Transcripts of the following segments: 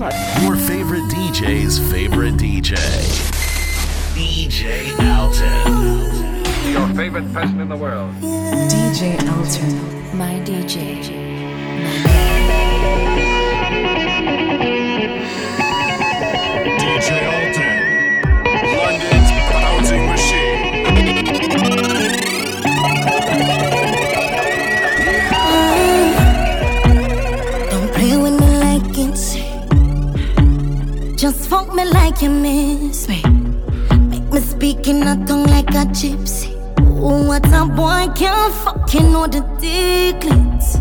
But Your favorite DJ's favorite DJ. DJ Alton. Your favorite person in the world. DJ Alton. My DJ. DJ Alton, me like you miss me. Make me speak in a tongue like a gypsy. Ooh, what a boy can't fucking know the declets.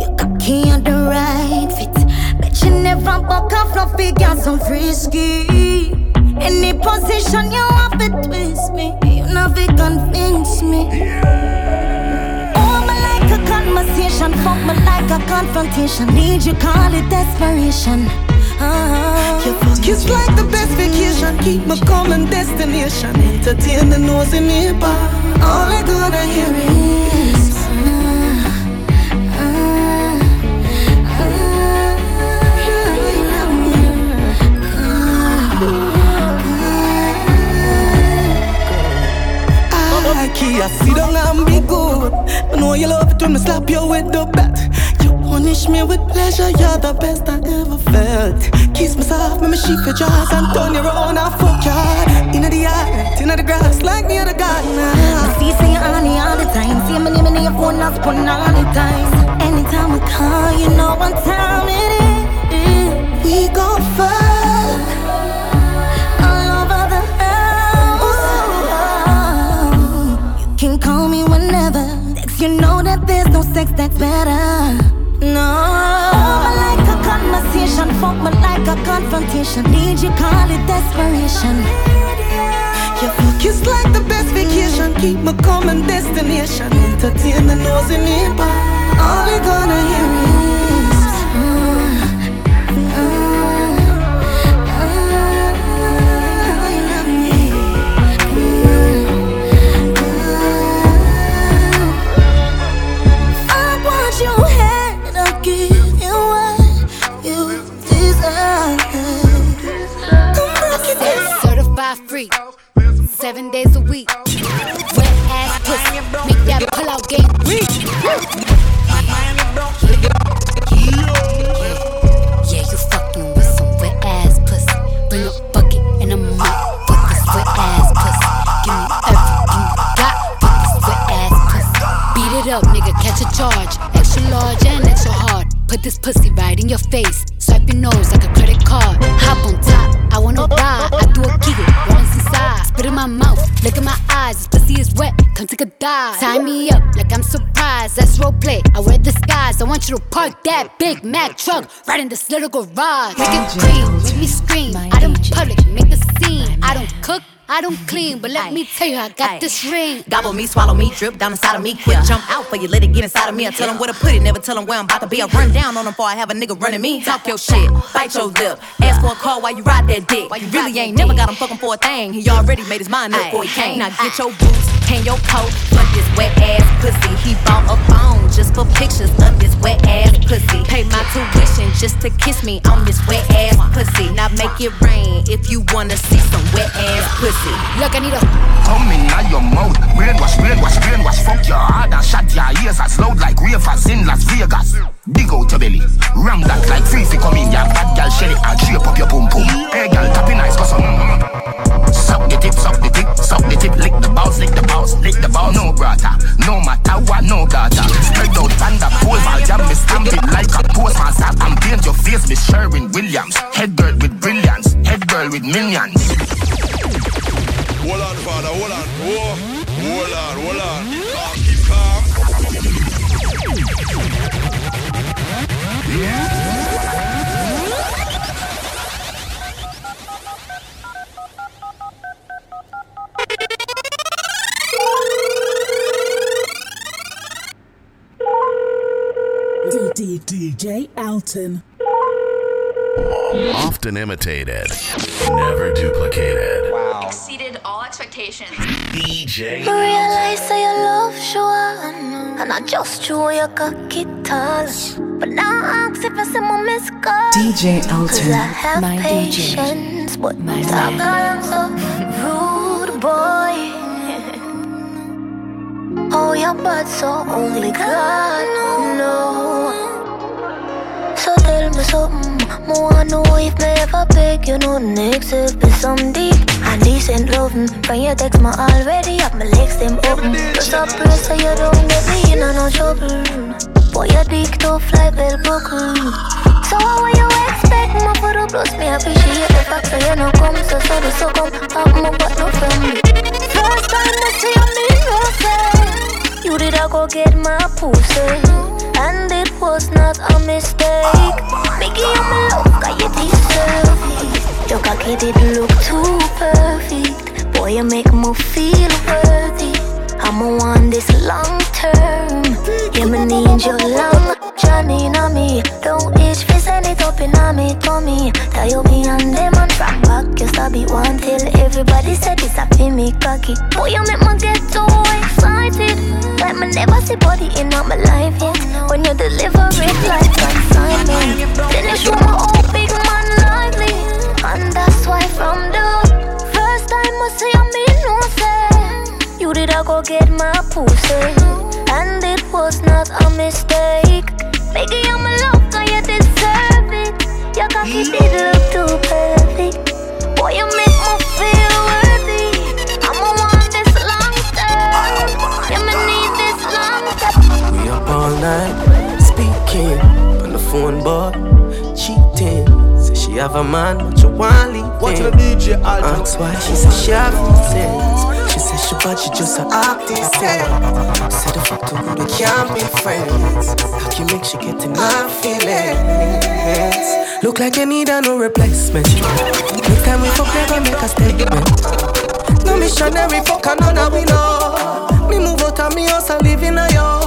You cocky on the right fit. Bet you never buck off no figure so frisky. Any position you have to twist me. You never convince me. Yeah. Oh, me like a conversation, fuck me like a confrontation. Need you call it desperation. Ah. Is like the best vacation. Keep me coming destination. Entertain the nose in neighbor. All I gotta hear is. I key, I sit down and be good. I know you love it when I slap you with the bat. You punish me with pleasure, you're the best I ever felt. Kiss myself, me sheep your jaws and turn your own I fuck yard. Inna the yard, inna the grass, like me near the garden. I see say you on it all the time. See me name in your phone, that's put on the times. Anytime I call, you know what time it is. We go fuck. All over the house. You can call me whenever. Next, you know that there's no sex that's better. No. Oh, me like a conversation. Fuck me like a confrontation. Need you call it desperation. Your fuck is like the best vacation. Keep me coming destination. Entertain the nose in neighbor. All I gonna hear is. I wear disguise. I want you to park that Big Mac truck right in this little garage. Make it cream, make me scream. I don't public, make the scene. I don't cook. I don't clean, but let me tell you, I got this ring. Gobble me, swallow me, drip down inside of me. Quick jump out for you, let it get inside of me. I tell them where to put it, never tell them where I'm about to be. I run down on them before I have a nigga running me. Talk your shit, bite your lip. Ask for a call while you ride that dick. Why You really ain't never got him fucking for a thing. He already made his mind up before he came. Now get your boots, hang your coat for this wet ass pussy. He bought a phone just for pictures of this wet ass pussy. Pay my tuition just to kiss me on this wet ass pussy. Now make it rain if you wanna see some wet ass pussy. Look, I need a Come in now your mouth. Brainwash, brainwash, brainwash. Fuck your heart and shut your ears as loud like ravers in Las Vegas. Dig out your belly. Ram that like free come in. Ya bad gal shelly and shape up your pum pum. Hey gal tapping nice cause some. Suck the tip, suck the tip, suck the tip. Lick the balls, lick the balls, lick the balls. No brother, no matter what, no data. Spread out panda pose, I'll jam me stamp it like a postmaster and paint your face with Sherwin Williams. Head girl with brilliance, head girl with millions. Hold on, father, hold on. Whoa. Hold on, hold on. Calm, keep calm. DJ Alton. Often imitated, never duplicated. Wow. Exceeded all expectations. DJ Realize that your love sure And I just show you cocky tall But now I ask if I say mommy. DJ Cause Alton, I have my DJ. patience, but stop calling so rude, boy. Oh, you're so only God know. So tell me something. More I know if me ever beg you if be some deep and decent loving. When you text me already, up my legs them open. Just a pray so you don't get me in no trouble. Boy, your dick tough like bell buckle. So what you expect for the plus? Me appreciate the fact that you know come so so the so come up my butt no from me. First time I see you, me no say you did I go get my pussy. And it was not a mistake. Mickey, I'm in love, you deserve it. Your cocky did look too perfect. Boy, you make me feel worthy. I'ma want this long term. Yeah, me need your long journey on me. Don't itch, fi send it up in me tummy. Tie you me and them and from back. You stop it one till everybody said it's a fi me cocky. Boy, you make me get too excited. Like me never see body in all my life yet. When you deliver it like consignment, then you show my old big man lively. And that's why from the first time I see you, me no say you did I go get my pussy, and it was not a mistake. Baby, I'm in love, cause you deserve it. Your cocky did look too perfect. Boy, you make me feel worthy. I'ma want this long term. Yeah, me need this long term. We up all night, speaking on the phone, boy, cheating. Say she have a man, but you want leave Watch him. the DJ Alton. Ask why she say she have reasons. She say she bad, she just a artist. Say the fuck to who they can't be friends. How can make she get in her feelings? Look like you need a no replacement. Next time we fuck, never make a statement. No missionary fuck, another we know. Me move out of me house and live in a yard.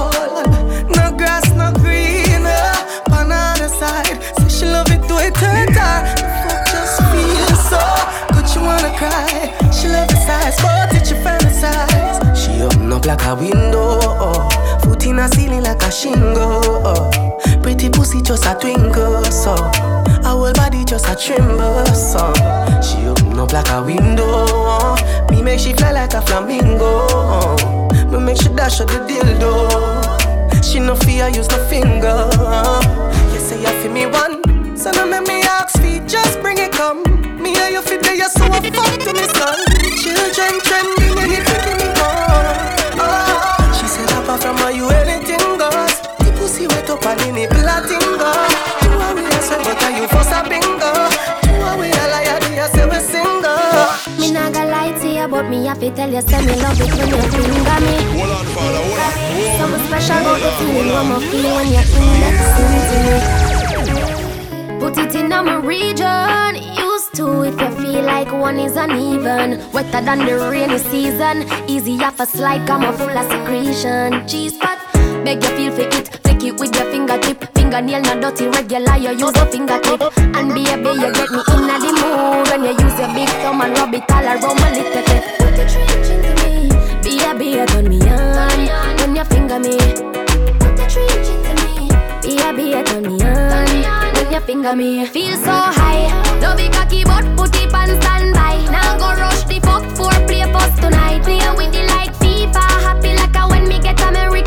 A window, oh. foot in a ceiling like a shingle. Oh. Pretty pussy just a twinkle, so her whole body just a tremble, so she open up like a window. Oh. Me make she fly like a flamingo. Oh. Me make she dash out the dildo. She no fear, use no finger. You say you feel me one, so now make me ask feet, just bring it come. Me and you fit there, you so I fuck to me son. Children trending, anything give me more. She said apart from her, you anything goes. The pussy wet up and in it platingo. You are with us, but are you for a bingo? You are with a liar, do you say we single? Me nah gonna lie to you, but me have to tell you, say me love it when you finger me. Hold on, father, hold on. Something special about the feeling when me feel when you're indexing to me. Put it in my region. Used if you feel like one is uneven. Wetter than the rainy season. Easy off a slide, come full of secretion. Cheese spot, beg you feel for it. Flick it with your fingertip. Fingernail not dirty, regular. You use a fingertip. And baby, you get me in the mood when you use your big thumb and rub it all around my little tip. Put your trench into me. Baby, you turn me on when you finger me. Put your trench into me. Baby, you turn me on you finger me. Feel so high. Love it cocky, but put it on standby. Now go rush the fuck for play post tonight. Play with the like FIFA. Happy like a when me get American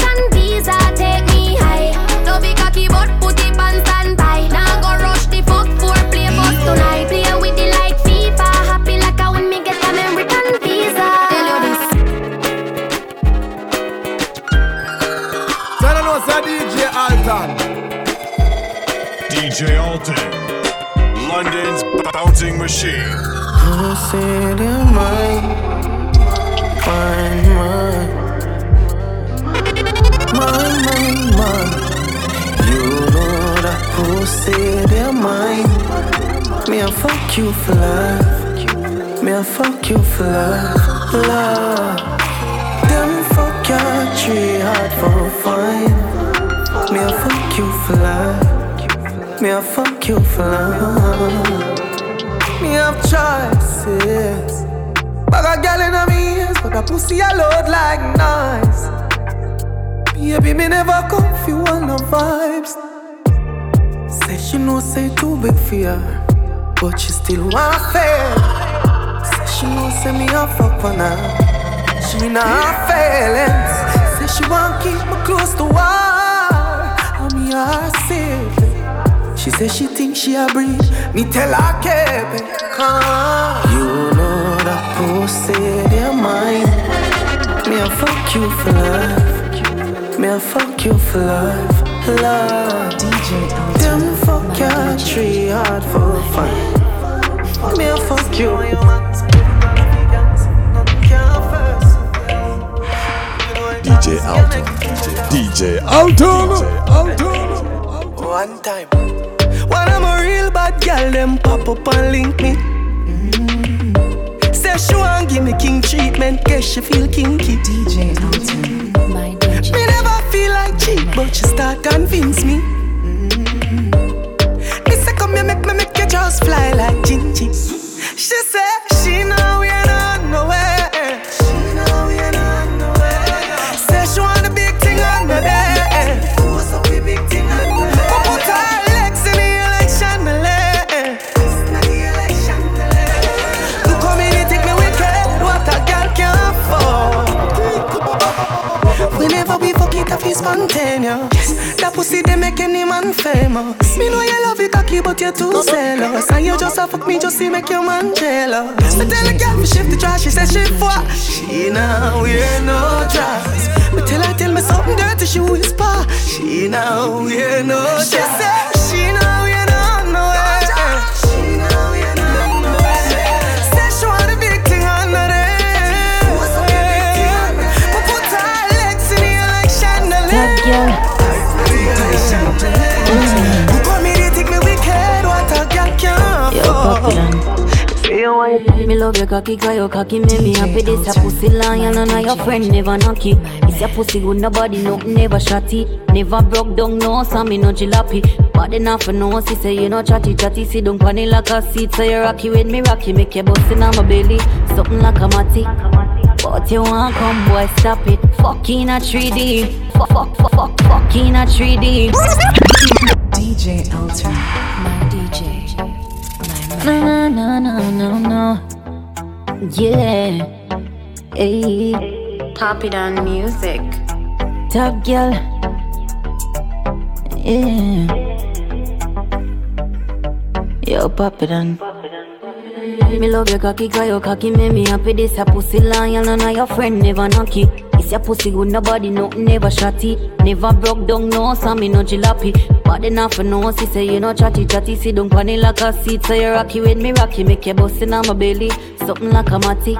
DJ Alton, London's bouncing machine. I said you're mine, mine, mine, mine, mine. You know that pussy, they're mine. Me I fuck you for life. Me I fuck you for life, love. Them fuck your tree hard for fine. Me I fuck you for life. Me I fuck you for life. Me have choices. But a girl in me ears, but a pussy a load like. Yeah, baby, me never come for one no vibes. Say she know say too big for her, but she still want fail. Say she know say me a fuck for now. she not feelings. Say she want keep me close to her, me a safe. She say she think she a breed, me tell her keep it calm. You know that pussy they're mine. Me a fuck you for life. Me a fuck you for life. Love. DJ Them fuck your tree hard for fun. Me a fuck you. DJ Alton. DJ Alton. One time. When I'm bad girl, them pop up and link me. Mm. Say she want give me king treatment, guess she feel kinky. DJ Alton. My DJ. Me never feel like cheap, but she start convince me. Mm. Me say come here, make me make you just fly like Gingy. Spontaneous. That pussy they make any man famous. Me know you love it cocky, but you're too zealous. And you just a fuck me just to make your man jealous. Me tell a girl me shift the trash, she say she what? She now wear no dress. Me tell her tell me something dirty, she whisper. She now wear no dress. She say Me love your cocky, cause your cocky make me happy. This a pussy lion and your friend never knock it. It's your pussy good, nobody no never shotty. Never broke down, no, so me no jalopy. But enough for no, she say you no chatty chatty. See don't funny like a seat, so you rocky with me rocky. Make your bust in my belly, something like a matty. But you want come, boy, stop it. Fucking a 3D. Fuck, fuck, fuck, fuck, fucking a 3D. DJ Alton. My DJ. No, no, no, no, no, no. Yeah. Hey. Pop it on music. Top girl. Yeah. Yo, pop it on. Me love your cocky, cause your cocky make me happy. This a pussy lion and I your friend never knock it. It's your pussy good, nobody no never shotty. Never broke down, no, so me no jalopy. But enough for no, she say you no chatty chatty. See don't funny like a seat, so you rocky with me rocky. Make your bust in my belly, something like a matty.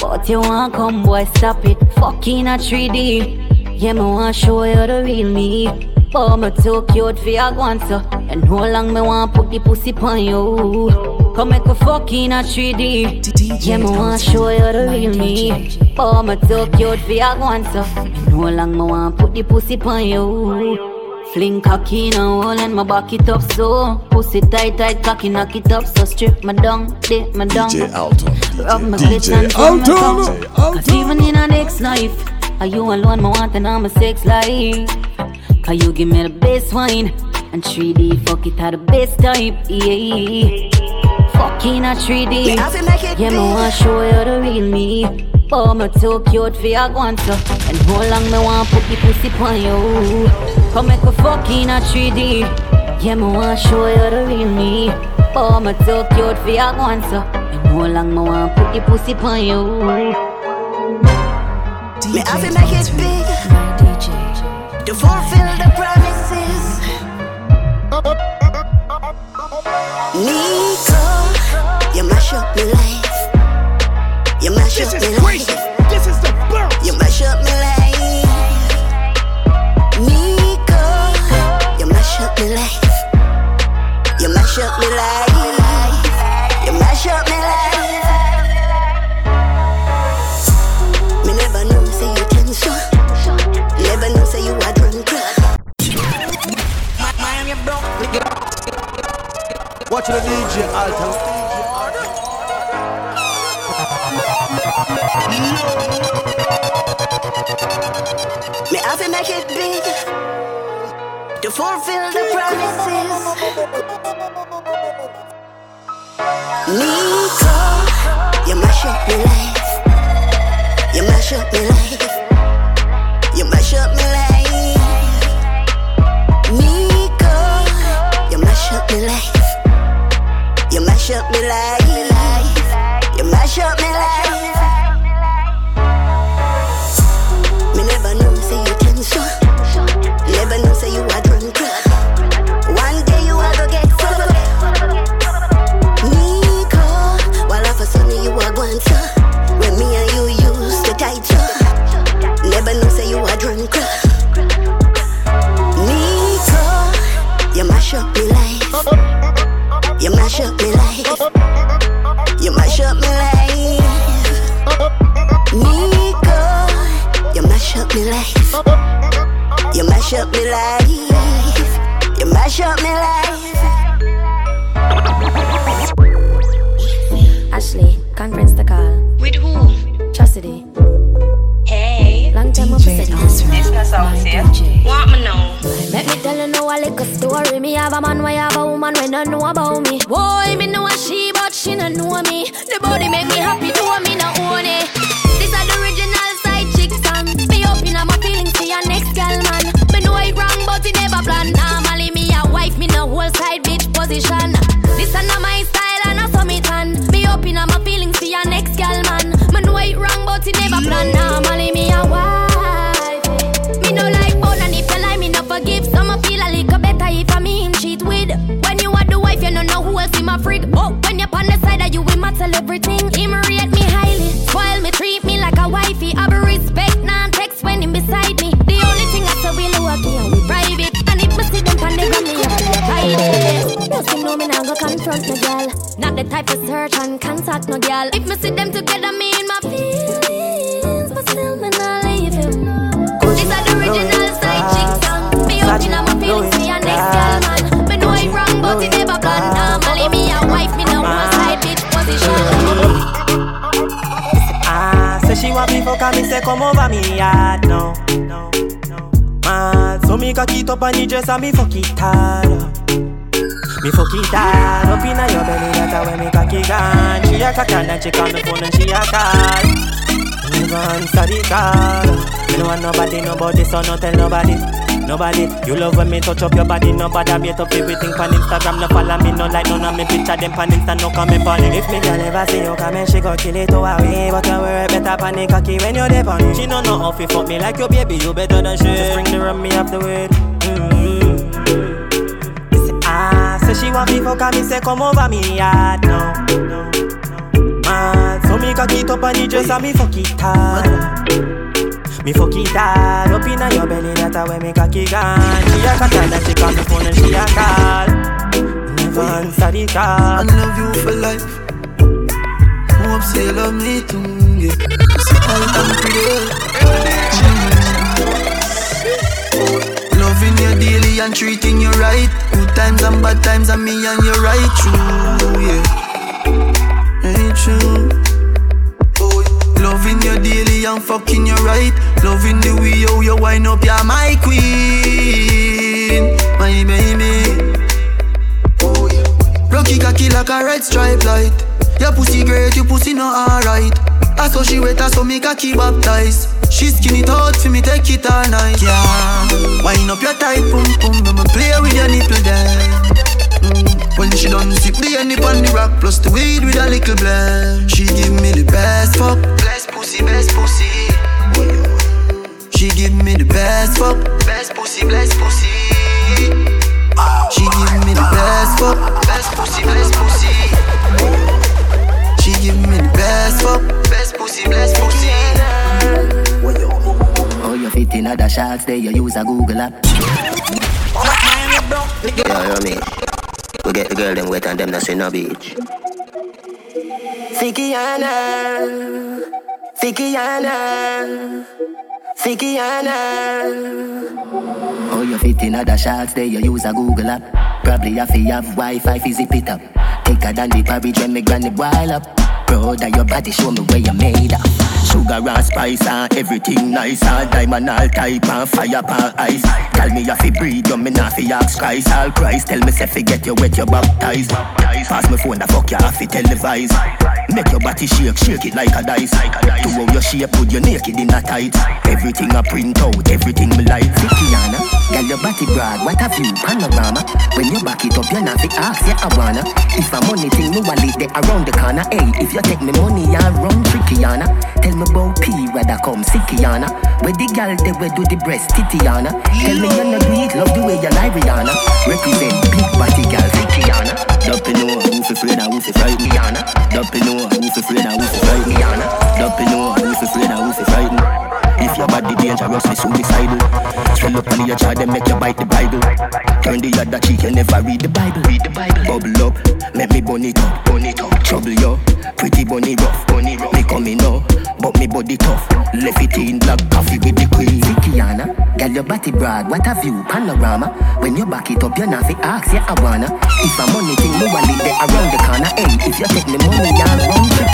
But you want come, boy, stop it. Fucking a 3D. Yeah, me want show you the real me. Oh, me too cute for your guanto. And how long me want put the pussy on you? Come make a fucking a 3D. Yeah, me want show you the real me. Oh, me too cute for your guanto. And how long me want put the pussy on you? Fling cocky now, all and my back it up so. Pussy tight, tight, cocky knock it up so Strip my down, dip my down DJ Alton. Rub my DJ clit and pull my Alton. tongue. Cause even in a next life Are you alone, my want and I'm a sex life. Cause you give me the best wine And 3D, fuck it, had the best type, yeah. Fucking a 3D Yeah, me want show you the real me Oh, me too cute for your guanto And how long me want put the pussy on you. Come make a fucking a 3D Yeah, me want show you the real me. Oh, me too cute for your guanto And how long me want put the pussy on you. Me have to make it big. My DJ to fulfill the promises. Nico, you mash up my life. You mash up my life. This is the birth. You mash up my life. Nico, you mash up my life. You mash up my life. You mash up my life. Me never know say you tense so. Never know say you a drunk. Watch the DJ Alton. Me have to make it big to fulfill the promises. Nico, you mash up my life. You mash up my life. Life. You mash up my life. Now confront no girl. Not the type of search and contact no girl. If me see them together, me in my feelings, but still me not leave him. This are the original side chick song. Me open up my feelings for your next girl, man. Me know it wrong, but it never plan. Normally me a wife, me no one side bitch position. Ah, say she want me fuck and me say come over me yard no. no, no. Mad, so me cock it up and the dress and me fuck it hard. Me fuck it hard up inna your belly that's when me cock it gone. She a cock and she call me phone and she a call. Never answer the call. Me no want nobody, nobody, so no tell nobody. Nobody, you love when me touch up your body. Nobody beat up everything on Instagram. No follow me, no like none of me picture them on Insta. No comment on it. If me girl ever see you come she go kill it away. But you wear better pan the cocky when you dip on it. She no know how fi fuck me like your baby. You better than she. Just bring the rum me up the way. Mm-hmm. She want me fuck and me say come over me yard now. No, no. Mad, so me cock it up and the dress and me fuck it hard. Me fuck it hard up inna your belly, that's where me cocky gone. She a cock and she call me phone and she a call. Never answer the call. I love you for life. Hope say you love me too. Yeah. See, I am pretty. Loving you daily and treating you right. Good times and bad times and me and you right true. Yeah, ain't true. Loving you daily and fucking you right. Loving the way how you wind up, you're my queen, my baby. Oh yeah. Rocky cocky like a red stripe light. Your pussy great, your pussy not alright. I saw she wet, I saw me cocky baptized. She skin it out for me, take it all night. Yeah, wind up your tight pum pum, I'ma play with your nipple there. Mm. When she done sip the honey on the rock Plus the weed with a little blend. She give me the best fuck. Best pussy, best pussy. She give me the best fuck. Best pussy, best pussy. She give me the best fuck. Best pussy, best pussy. She give me the best fuck Best pussy, best pussy Oh, you fit in other shots there, you use a Google app. You know what I mean? We get the girl them wet and them not see no beach. Fikiana, Fikiana, Fikiana. Oh, you fit in other shots there, you use a Google app. Probably have to have Wi-Fi fi zip it up. Thicker than the porridge when me granny boil up. Proud of your body, show me where you made of. Sugar and spice and everything nice and diamond all type and fire pan ice. Tell me if you breathe, you me not fi ask Christ. All Christ, tell me you get you wet, you baptized. Pass me phone, the fuck you have to televise. Make your body shake, shake it like a dice. To how your shape, put you naked in a tight. Everything I print out, everything me like. Fikiana, girl your body broad, what a view, panorama. When you back it up, you not fi ask, yeah I wanna. If a money thing, me wallet they around the corner. Hey, if you take me money, I run trickyana. Tell me about P, rather come sickyana. Where the girl they where do the breast titiana. Tell me you no do it, love the way you lie Rihanna. Represent big body girl sickyana. Don't you know who fi afraid and who fi frighten Rihanna. Don't you know who fi afraid and who fi frighten Rihanna. Don't you know who fi afraid and who fi frighten. If your body dangerous, be suicidal. Swell up on your child, then make you bite the Bible. Turn the other cheek, you never read the Bible. Read the Bible. Bubble up, make me bun it up, bun it up. Trouble yo, pretty bunny rough, bunny rough. Me coming now, but me body tough. Left it in black coffee with the queen. Kiana, girl your body broad, what a view, panorama. When you back it up, you not fi ask, yeah I wanna. If a money thing, me wallet there around the corner. Hey, if you take me money, you run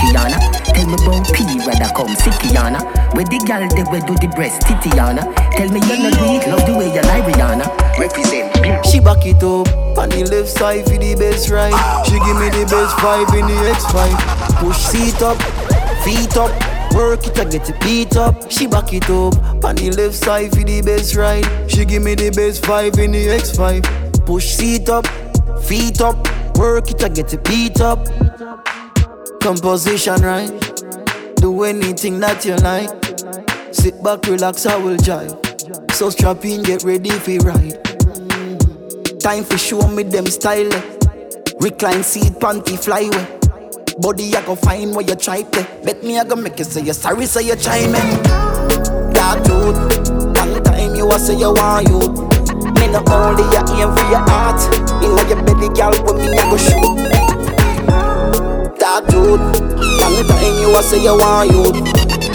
Kiana. Tell me about P, rather come Kiana. Where the girl they where do the breast Titiana. Tell me you no do it, love the way you lie Rihanna. Represent. She back it up on the left side for the best ride. She give me the best vibe in the X5. Push seat up, feet up, work it, I get it beat up. She back it up on the left side for the best ride. She give me the best vibe in the X5. Push seat up, feet up, work it, I get it beat up. Composition right, do anything that you like. Sit back, relax, I will jive. So strap in, get ready for ride. Time for show me them style. eh. Recline seat, panty flyway. Eh. Body I go find where you try to. Bet me I go make you say you sorry, say you try me. Eh. Dark dude, long time you a say you want you. Me no only you aim for your heart. Inna your belly, girl, when me I go shoot. Dark dude, long time you a say you want you.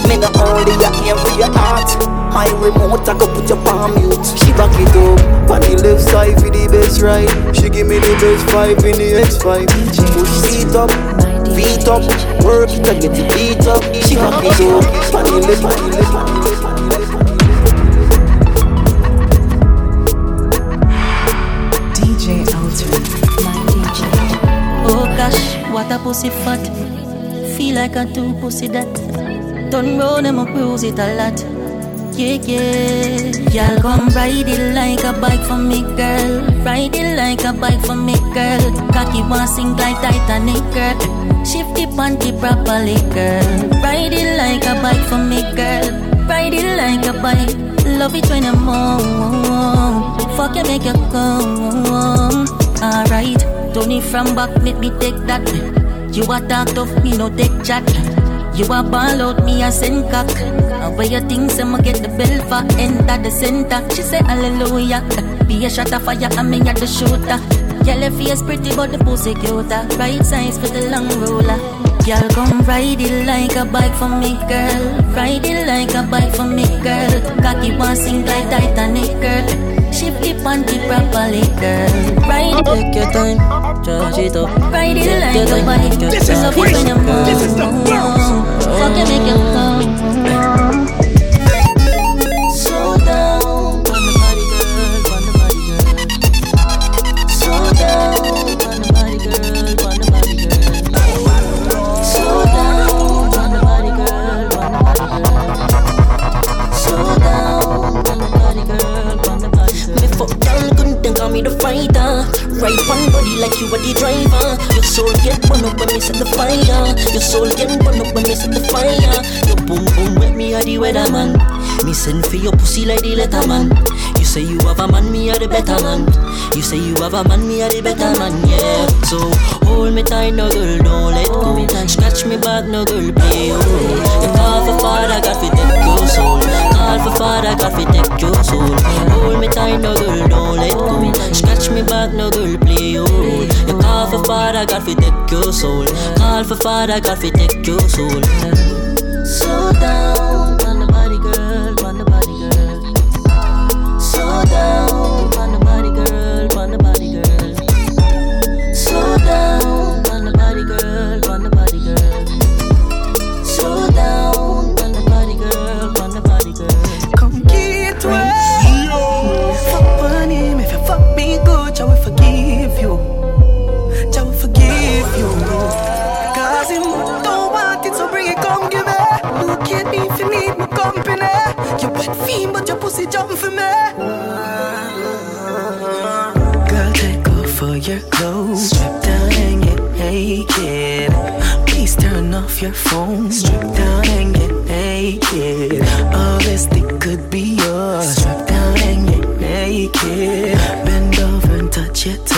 Me no only you aim for your heart. My remote, I go put your palm mute. She back it up on the left side for the best ride. She give me the best five in the X5. She Push seat up, feet up, work it, I get it beat up. She back it up on the left, on the left, on the left, on. DJ Alton, my DJ. Oh gosh, what a pussy fat. Feel like a two pussy that. Turn round and me cruise it a lot. Yeah, yeah. Y'all come ride it like a bike for me, girl. Ride it like a bike for me, girl. Cocky one sink like Titanic, girl. Shift the panty properly, girl. Ride it like a bike for me, girl. Ride it like a bike. Love it when you move. Fuck you, make you come. Alright, Tony from back, make me take that. You a talk tough, me no take chat. You a ball out, me a send cock. And where you think I'ma get the bell for enter the center? She say hallelujah. Be a shot of fire, and me at the shooter. Your face pretty, but the pussy cuter. Right size for the long roller. Girl, come ride it like a bike for me, girl. Ride it like a bike for me, girl. Cocky one sink like Titanic, girl. Shift the panty properly, girl. Ride it, take your time, charge it up. Ride it like a bike. This is Love it when you move. This is the Fuck you, make you like you are the driver. Your soul get burn up when me set the fire. Your soul get burn up when me set the fire. Your boom boom with me are the weatherman. Me send for your pussy like the letterman. You say you have a man, me are the better man. You say you have a man, me are the better man, yeah. So hold me tight, no girl, don't let go. Scratch me back, no girl, play your Call for father, God fi take your soul. Hold me tight, no girl, don't let go. Scratch me back, no girl, play your role. You call for father, God fi take your soul. Call for father, God fi take your soul. Slow down, your clothes. Strip down and get naked. Please turn off your phone. Strip down and get naked. All this thing could be yours. Strip down and get naked. Bend over and touch your toes.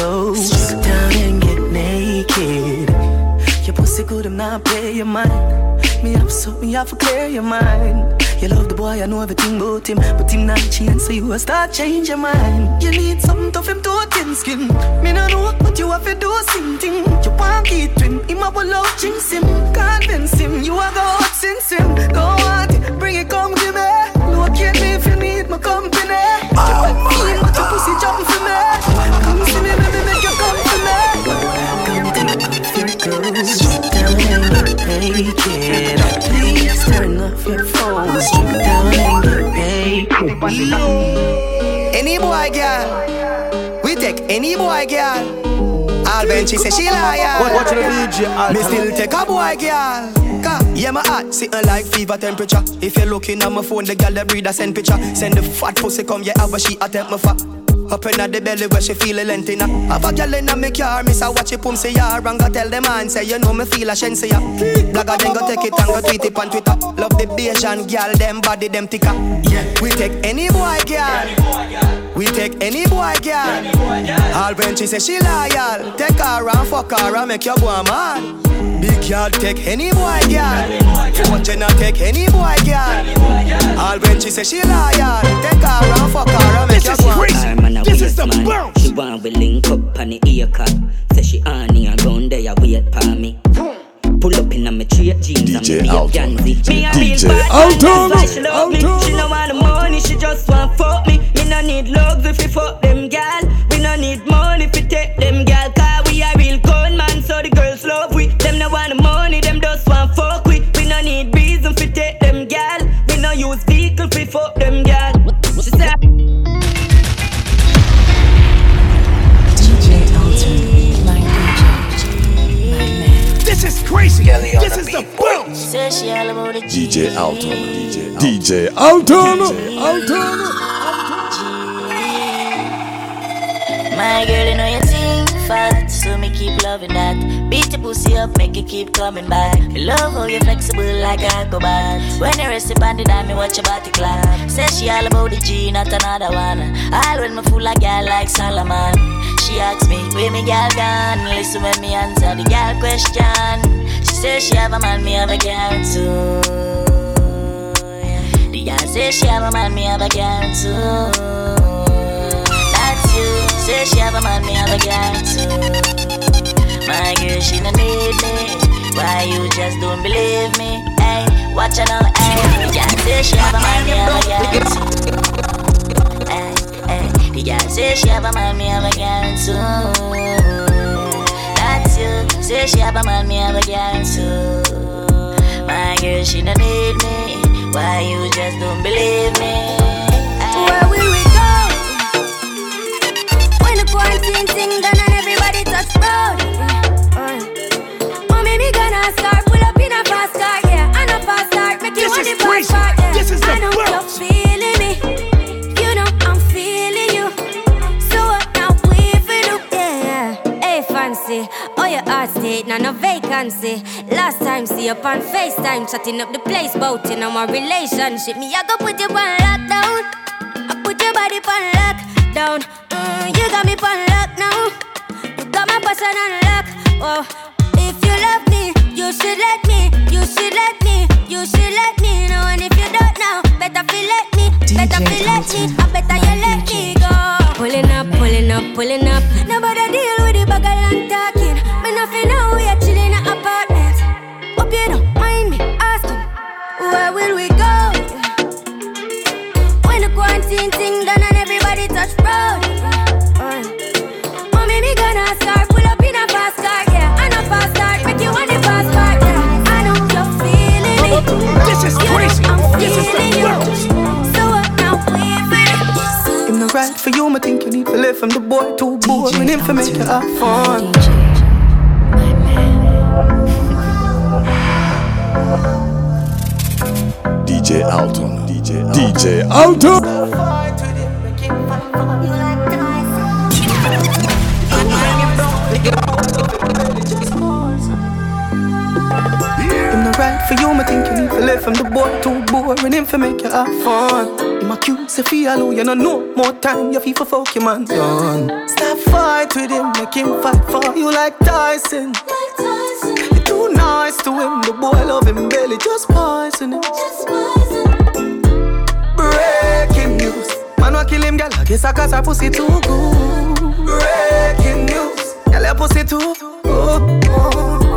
Pussy good, I'm not pay your mind. Me up so me have to clear your mind. You love the boy, I know everything about him, but him not change, so you a start change your mind. You need something tough him to thin skin. Me no know, but you have to do something. You want it to him, him a will out jinx him, convince him. You are go out since him. Go it, bring it, come give me. Locate me if you need my company. You wet me, but your pussy jump for me. Any boy, girl. We take any boy, girl. All when she say she liar. What- watch the DJ, Me still take a boy, girl. Yeah, my heart sitting like fever temperature. If you're looking at my phone, the girl that breed a send picture. Send the fat pussy come, yeah, a she attempt my fat. Up in the belly where she feel a length in her. Have a girl in a me car, miss a watch it pum say ya. And go tell the man say you know me feel a ya. Blogger then go take it and go tweet it on Twitter. Love the Asian girl, them body them thicker. Yeah, we take any boy girl. We take any boy girl. All when she say she loyal, take her and fuck her and make you go mad. Big girl take any boy girl. Fortune not take any boy girl. All when she say she loyal, take her and fuck her and make you go mad. This is the man. She want we link up on the ear cut. Say she on here round there wait for me. Pull up in a me straight jeans and DJ me Alton. Yanzi. Me a real DJ bad Alton. man, that's why she love me. She no want the money, she just want fuck me. Me no need love if you fuck them gal. We no need money if you take them gal. Crazy. This is the boom. Say she all about DJ Alton. DJ DJ Alton. Alton. My girl, you know you think so me keep loving that. Beat your pussy up, make it keep coming back. Me love how you flexible like a back. When you rest upon the dime, me watch your body clap. Say she all about the G, not another one. All when me fool like girl like Solomon. She asks me, where me girl gone? Listen when me answer the girl question. She says she have a man, me have a girl too. The girl say she have a man, me have a girl too. Say she have a man, me have a girl too. My girl, she no need me. Why you just don't believe me? Hey, watch her now, hey. Girl say she have a man, me have a girl too. Hey, hey. The girl say she have a man, me have a girl too. That's you. Say she have a man, me have a girl too. My girl, she no need me. Why you just don't believe thing done and everybody touch road. Oh, maybe gonna start pull up in a fast car, yeah, and a fast start make you want the fast part, yeah. This is the I know you're feeling me, you know I'm feeling you. So what now we for do, yeah. Hey fancy, oh your heart state, now no vacancy. Last time see you on FaceTime, chatting up the place, bout in our relationship. Me I go put you on lockdown. I put your body on lockdown. Lock. Oh, if you love me, you should let me. You should let me. You should let me know. And if you don't know, better feel let me. Better feel let me. I better you let me go. Pulling up, pulling up, pulling up. Nobody deal with the bag and talking. Me nothing know I think you need to live from the boy too boring him for making have fun. DJ Alton, DJ Alton. DJ Alton. for you, me think you need to live from the boy too boring him for make you have fun. Him accuse you feel low, you no know more time you feel for fuck your man done. Stop fight with him, make him fight for you like Tyson. Like Tyson. You're too nice to him, the boy love him barely, just poison him. Just poison. Breaking news, man wa kill him, girl. I guess I got her pussy too good. Breaking news, girl, her pussy too good.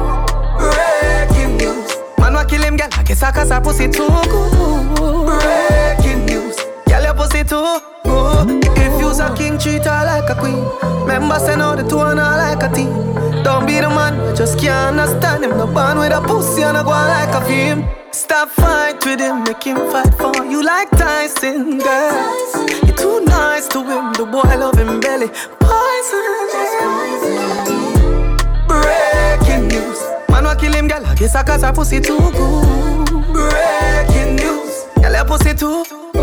Girl, I guess I cause I pussy too good. Breaking news. Girl, your pussy too good. If you's a king, treat her like a queen. Members say no, the two are not like a team. Don't be the man, just can't understand him. No band with a pussy and a go like a film. Stop fight with him, make him fight for you like Tyson, girl. You're too nice to him, the boy love him belly. Poison. Man wa kill him, girl. I guess I cause her pussy too good. Breaking news, girl, your pussy too. Ooh,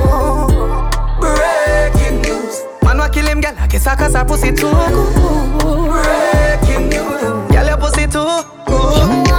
ooh. Breaking news, man wa kill him, girl. I guess I cause her pussy too good. Breaking news, girl, your pussy too. Ooh.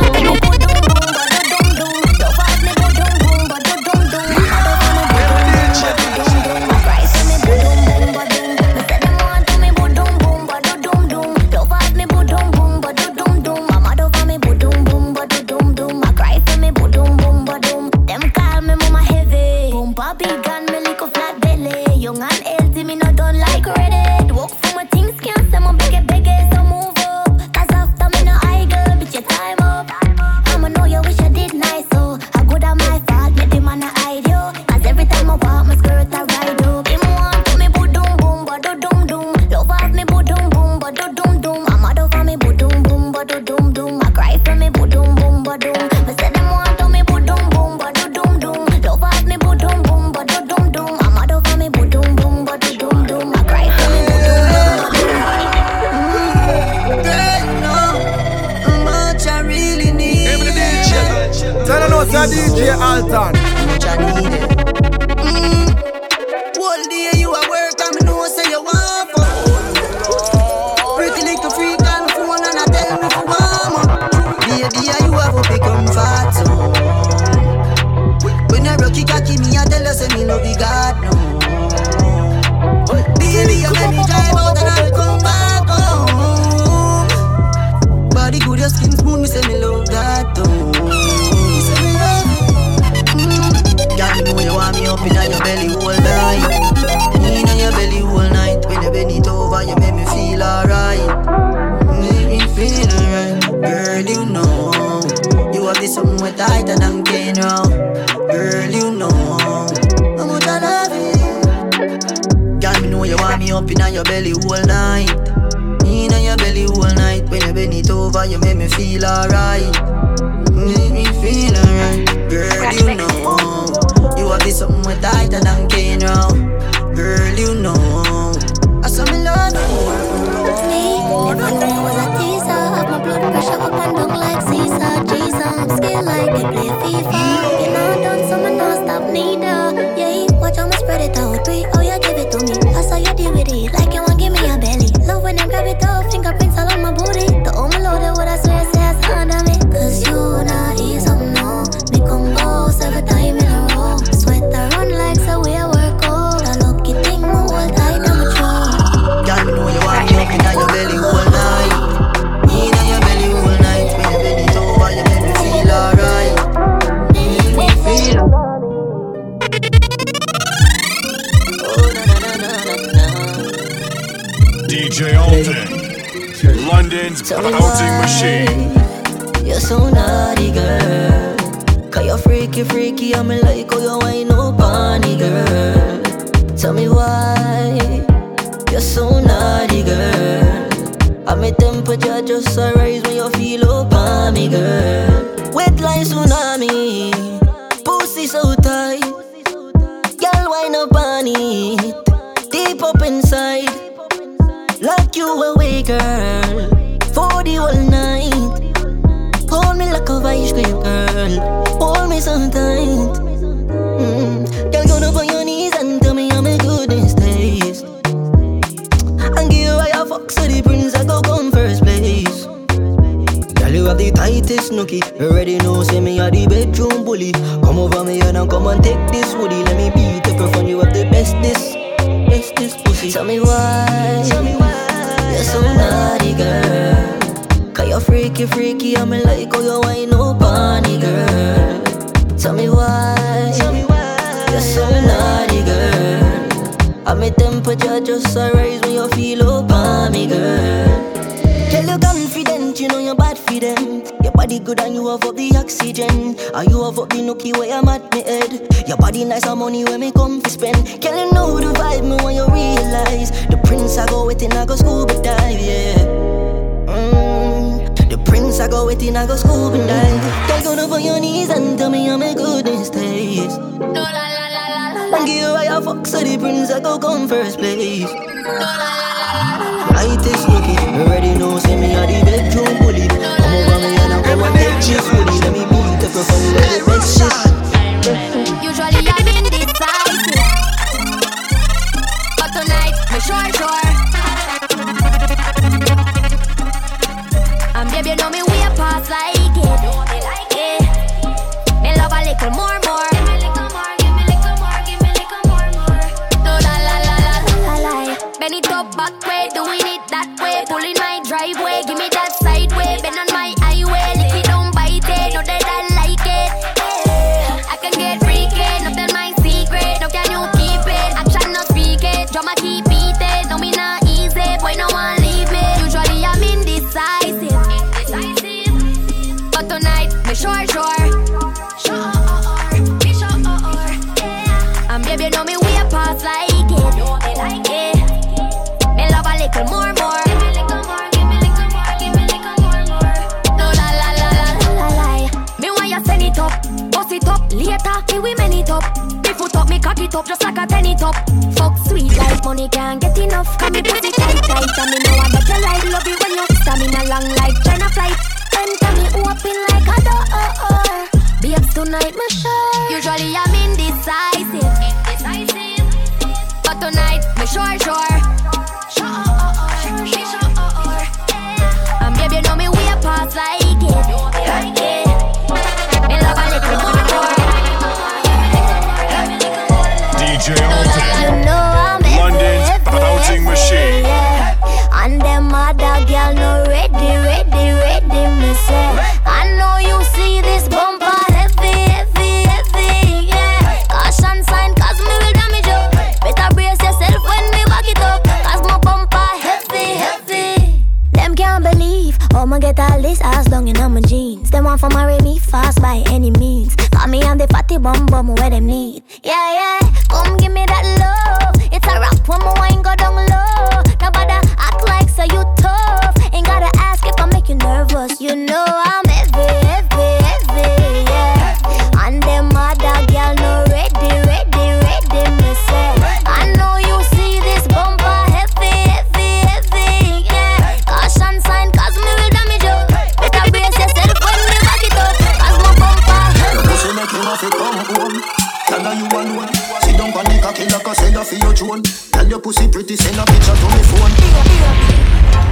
Tell your pussy pretty, send a picture to me phone.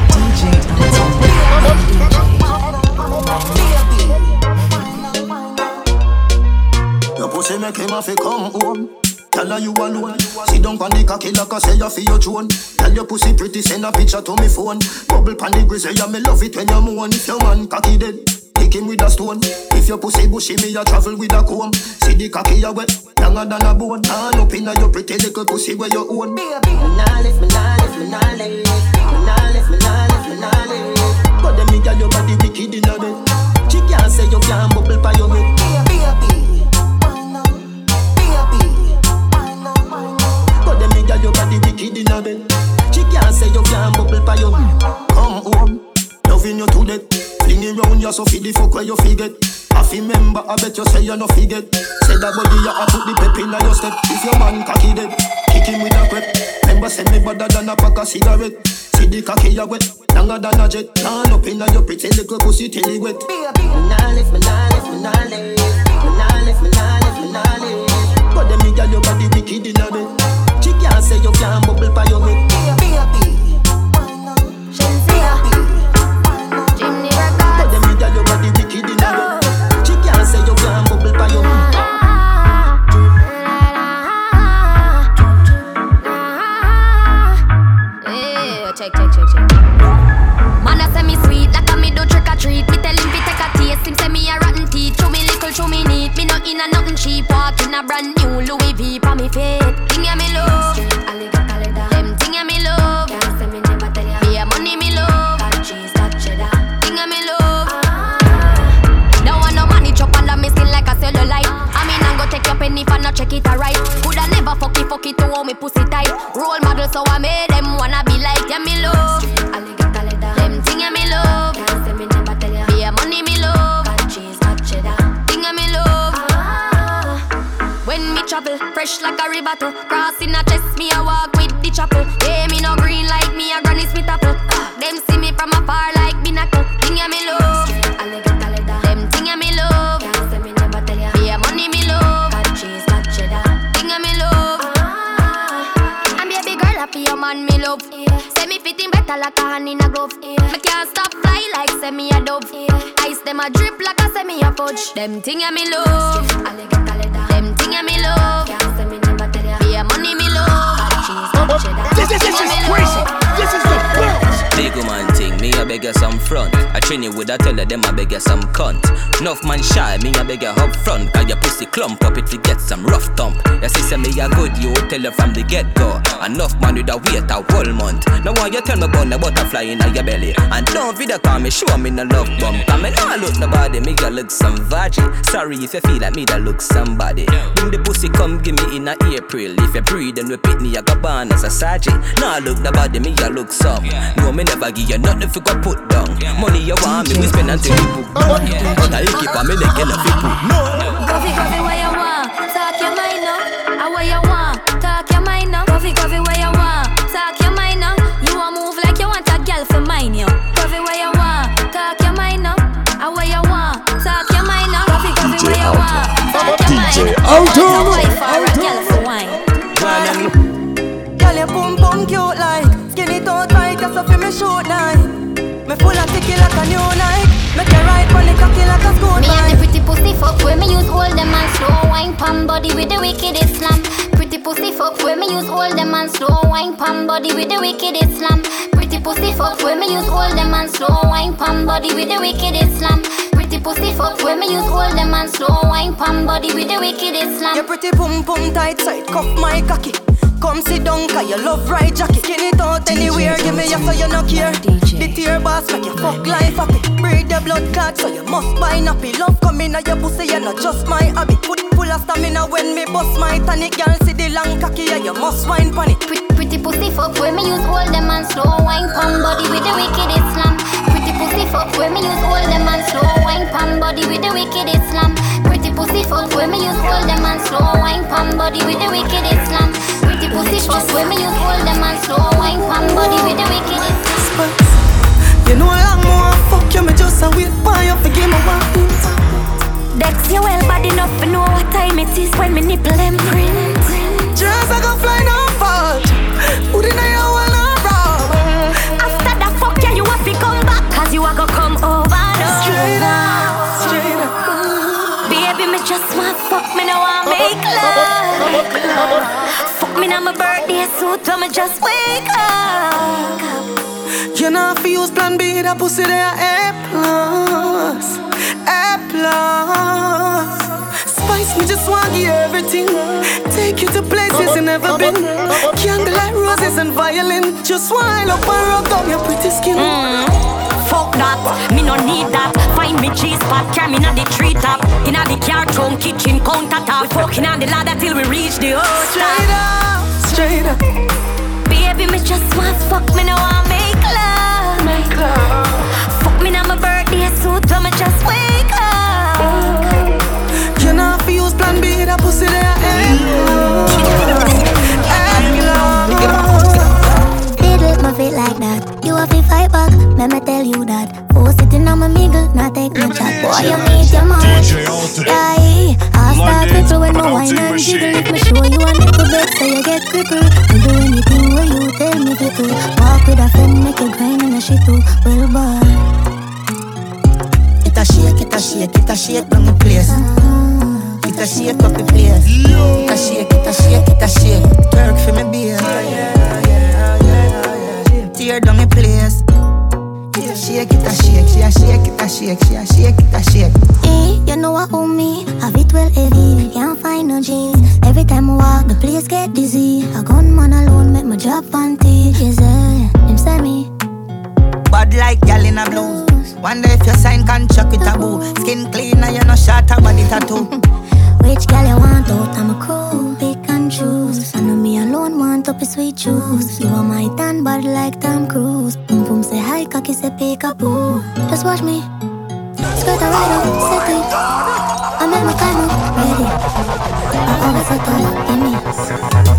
DJ, DJ. Your pussy make him have to come home. Tell her you alone. Sit down on the cocky like I say you feel your tone. Tell your pussy pretty, send a picture to me phone. Bubble pan the grizzly, yeah, me love it when you moan. If your man cocky dead, kick him with a stone. If your pussy bushy, me a travel with a comb. See the cocky you wet longer than a bone. All up inna your pretty little pussy where you own. Baby, me nah left, me nah left, me nah left, me nah left, me nah left, me nah left. But them me girl your body wicked inna bed. She can't say you can't bubble by your head. Baby, But them me girl your body wicked inna bed. She can't say you can't bubble by your head. Come home, loving you to death. Fling around you so fi the fuck where you fi get. I member, I bet you say you no forget. Say that body you a put the pep in your step. If your man cocky dead, kick him with a crep. Member say me better than a pack of cigarette. See the cocky you wet, longer than a jet. Turn up in your pretty little pussy till it wet. Me nah lift, me nah lift, me nah me nah me nah me nah. But them me girl your body wicked inna bed. She can't say you can't bubble by your head. But them me girl your body wicked inna bed. In a brand new Louis V pa me feet. Thing ya me love. Them thing ya me love. Be a money me love. Thing ya me love. Now I no money chop under me skin like a cellulite. I mean I go take your penny for not check it alright. Coulda never fuck it fuck it to hold me pussy tight. Role model so I made them wanna be like yeah me love. Travel, fresh like a river to Crossing a chest, me a walk with the chapel Yeah, me no green like me a Granny Smith apple. Ah, them see me from afar like binacle Thing ya me love. Them thing ya me love. Be a money me love better like a in a glove Me can't stop fly like me a dove Ice them a drip like a me a fudge Them thing me love them thing me love. Be a money me love. This is, this is crazy. This is the best. Big woman thing, me a beg you some front. I train you with a tell her them I beg you some cunt. Enough man shy, me a beg you up front. Cause your pussy clump up it to get some rough thump. You see, say me a good, you tell her from the get go. Enough man with a wait a whole month. Now why you tell me about the butterfly in your belly? And don't video call me, show me no love bump. Cause me nah look nobody, me a look some veggie. Sorry if you feel like me that look somebody. Bring the pussy come give me in a April. If you breathe then repeat me, I go born as a sergeant. Nah look nobody, me a look some. No me never give you nothing for go put down. Money you want me, we spend until you book. But I keep on me leg in a fit No. Coffee, coffee, where you want? Talk your mind now. I ah, where you want? Talk your mind now. Coffee, coffee, where you want? Talk your mind now. You want move like you want a girl for mine, yo. Coffee, where you want? Talk your mind now. I ah, where you want? Talk your mind now. Coffee, coffee, where you want? Talk your mind. DJ You want a Alton. wife or a girl for wine? Girl, your boom boom cute like Skinny toe tight, that's up in me shoot night Me full of ticky like a new night Make you ride pon the cocky like a school Me and the pretty pussy fuck where me use all them and slow wine pam body with the wicked Islam. Pretty pussy fuck where me use all them and slow wine pam body with the wicked Islam. Pretty pussy fuck where me use all them and slow wine pam body with the wicked Islam. Pretty pussy fuck where me use all them and slow wine pam body with the wicked Islam. Your pretty boom boom tight tight, cuff my cocky Come sit down, cause you love right jacket Skin it out anywhere, give me your so you no care. The tear boss make you fuck life happy. Breathe the blood clot, so you must buy nappy Love come in your pussy, you not just my hobby. Put full of stamina when me bust my tonic Girl, see the long cocky, yeah, you must wine pon it. Pretty, pretty pussy fuck where me use all them and slow wine pam body with the wicked Islam. Pretty pussy fuck where me use all them and slow wine pam body with the wicked Islam. Pretty pussy fuck where me use all them and slow wine pam body with the wicked Islam. Pretty pussy fuck where me use all them and slow wine pam body with the wicked Islam. You know a lot more fuck you, me just a wait for you Forgive me one Dex you well bad enough to know what time. It is when me nipple them print. Just I go fly no fault Put in a your one rob After that fuck yeah, you have to come back. Cause you are gonna come over and Straight up, straight up. Baby, me just want fuck me now I make love. Fuck me now my birthday suit me just wake up You know if you use plan B, that pussy there A plus, A plus. Spice me just want you everything. Take you to places you never been. Candlelight roses and violin. Just wind up and rub down your pretty skin. Mm. Fuck that, me no need that Find me cheese spot. me on the tree top Inna the car trunk, kitchen, countertop. We fucking on the ladder till we reach the house Straight up, straight up. Baby, me just want fuck me now I make love. Make love. Fuck me now my birthday suit when me just wake up. You know if you use plan B, that pussy there A Diddle my like that. You have to fight back, let me tell you that. Oh, sitting on my mingle, not take no chat. Boy, you meet your mouth. Yeah, I'll start people when no wine and jiggle. If me show you a little bit, so you get crippled. I'll do anything where you tell me to do. Walk with a friend, make you grind and a shit too. Well, boy. It a shake, it a shake, it a shake down the place. It a shake up the place. It a shake, it a shake, it a shake. Twerk for me beer. Tear down the place. shake it, a shake, she a shake it, a shake, she a shake it, a shake. Hey, you know what own me? Have it well heavy, can't find no jeans. Every time I walk, the place get dizzy. A gunman alone make my drop panty. Yes, eh, him say me. Bad like gal in a blues. Wonder if you sign contract with a boo. Skin clean and you no short a body tattoo. Which gal you want out? I'm a crew, want up a sweet juice. You are my tan bad like Tom Cruise. Boom boom say hi, cocky say peekaboo. Just watch me. Skirt a ride up, set it. I make my up, ready. I always up, give me.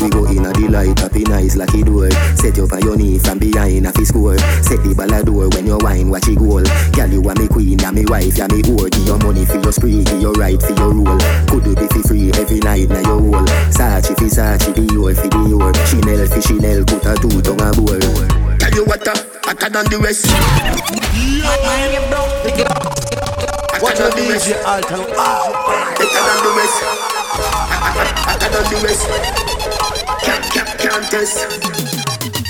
We go in a delight, happy nice lucky door. Set you on your knee from behind a fi score. Set the ball a door when you wine, watch it goal. Girl, you are me queen, and me wife, ya me whore. Give your money for your spree, give your right for your rule. Could do be fi free every night na your whole. Sachi fi Sachi, Dior fi Dior. Chanel fi Chanel, put a two tongue a bowl. Tell you what, uh, hotter than the rest. Watch your DJ Alton. Better than the rest. Hotter than the rest. Test.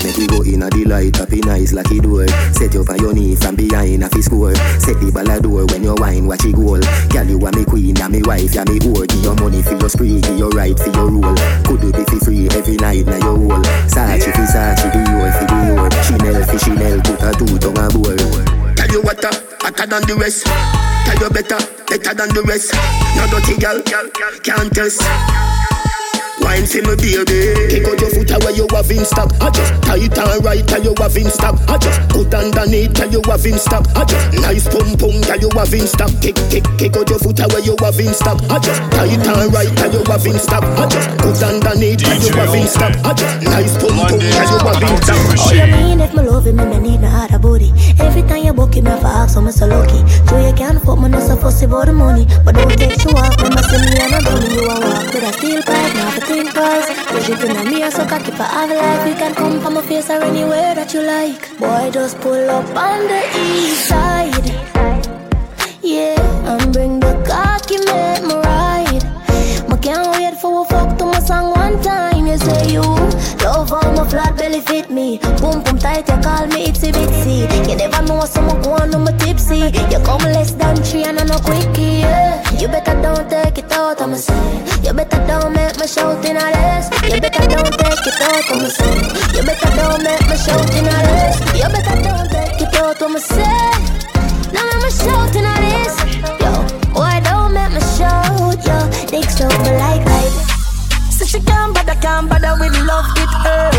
Make we go in a delight, happy nice lucky door. Set you on your knee from behind a score. Set the ball a door when you wine, watch it goal. Girl, you are me queen, and me wife, ya me whore. Give your money for your spree, give your right for your rule. Could do be fi free every night na your hole. Sachi fi Sachi, Dior fi Dior. Chanel fi Chanel, put a two tongue a bowl. Tell you what, uh, hotter than the rest. Tell you better, better than the rest. No dirty girl, can't test. Wine for me baby. Kick out your foot away you have in stock I just tight and right tell you have in stock I just put underneath tell you have in stock I just nice pum pum tell you have in stock Kick kick kick out your foot away you have in stock I just tight and right tell you have in stock I just put underneath tell you have in stock I just nice pum pum tell you have in stock Oh, you mean if me love him, me need no other booty. Every time you book him, I ask, so me so lucky. Sure you can fuck me, no so fussy about the money. But don't take you off, me must see me and I don't you a walk. With a steel pipe, now twice. Push it in me, so cocky for have life. We can come from my face or anywhere that you like. Boy, just pull up on the east side. Yeah, and bring the cocky, make me ride. I can't wait for a fuck to my song one time. You say you love how my flat belly fit me. Boom boom tight, you call me itsy bitsy. You never know someone go on, I'm tipsy. You come less than three and I'm no quickie. Yeah. You better don't take it out, I'ma say. You better don't make me shout in a race. You better don't take it out, I'ma say. You better don't make me shout in a race. You better don't take it out, I'ma say. Now make me shout in a race. Yo, don't make me shout, yo. Stroke me like like. So she can't bother, can't bother with love, it hurt.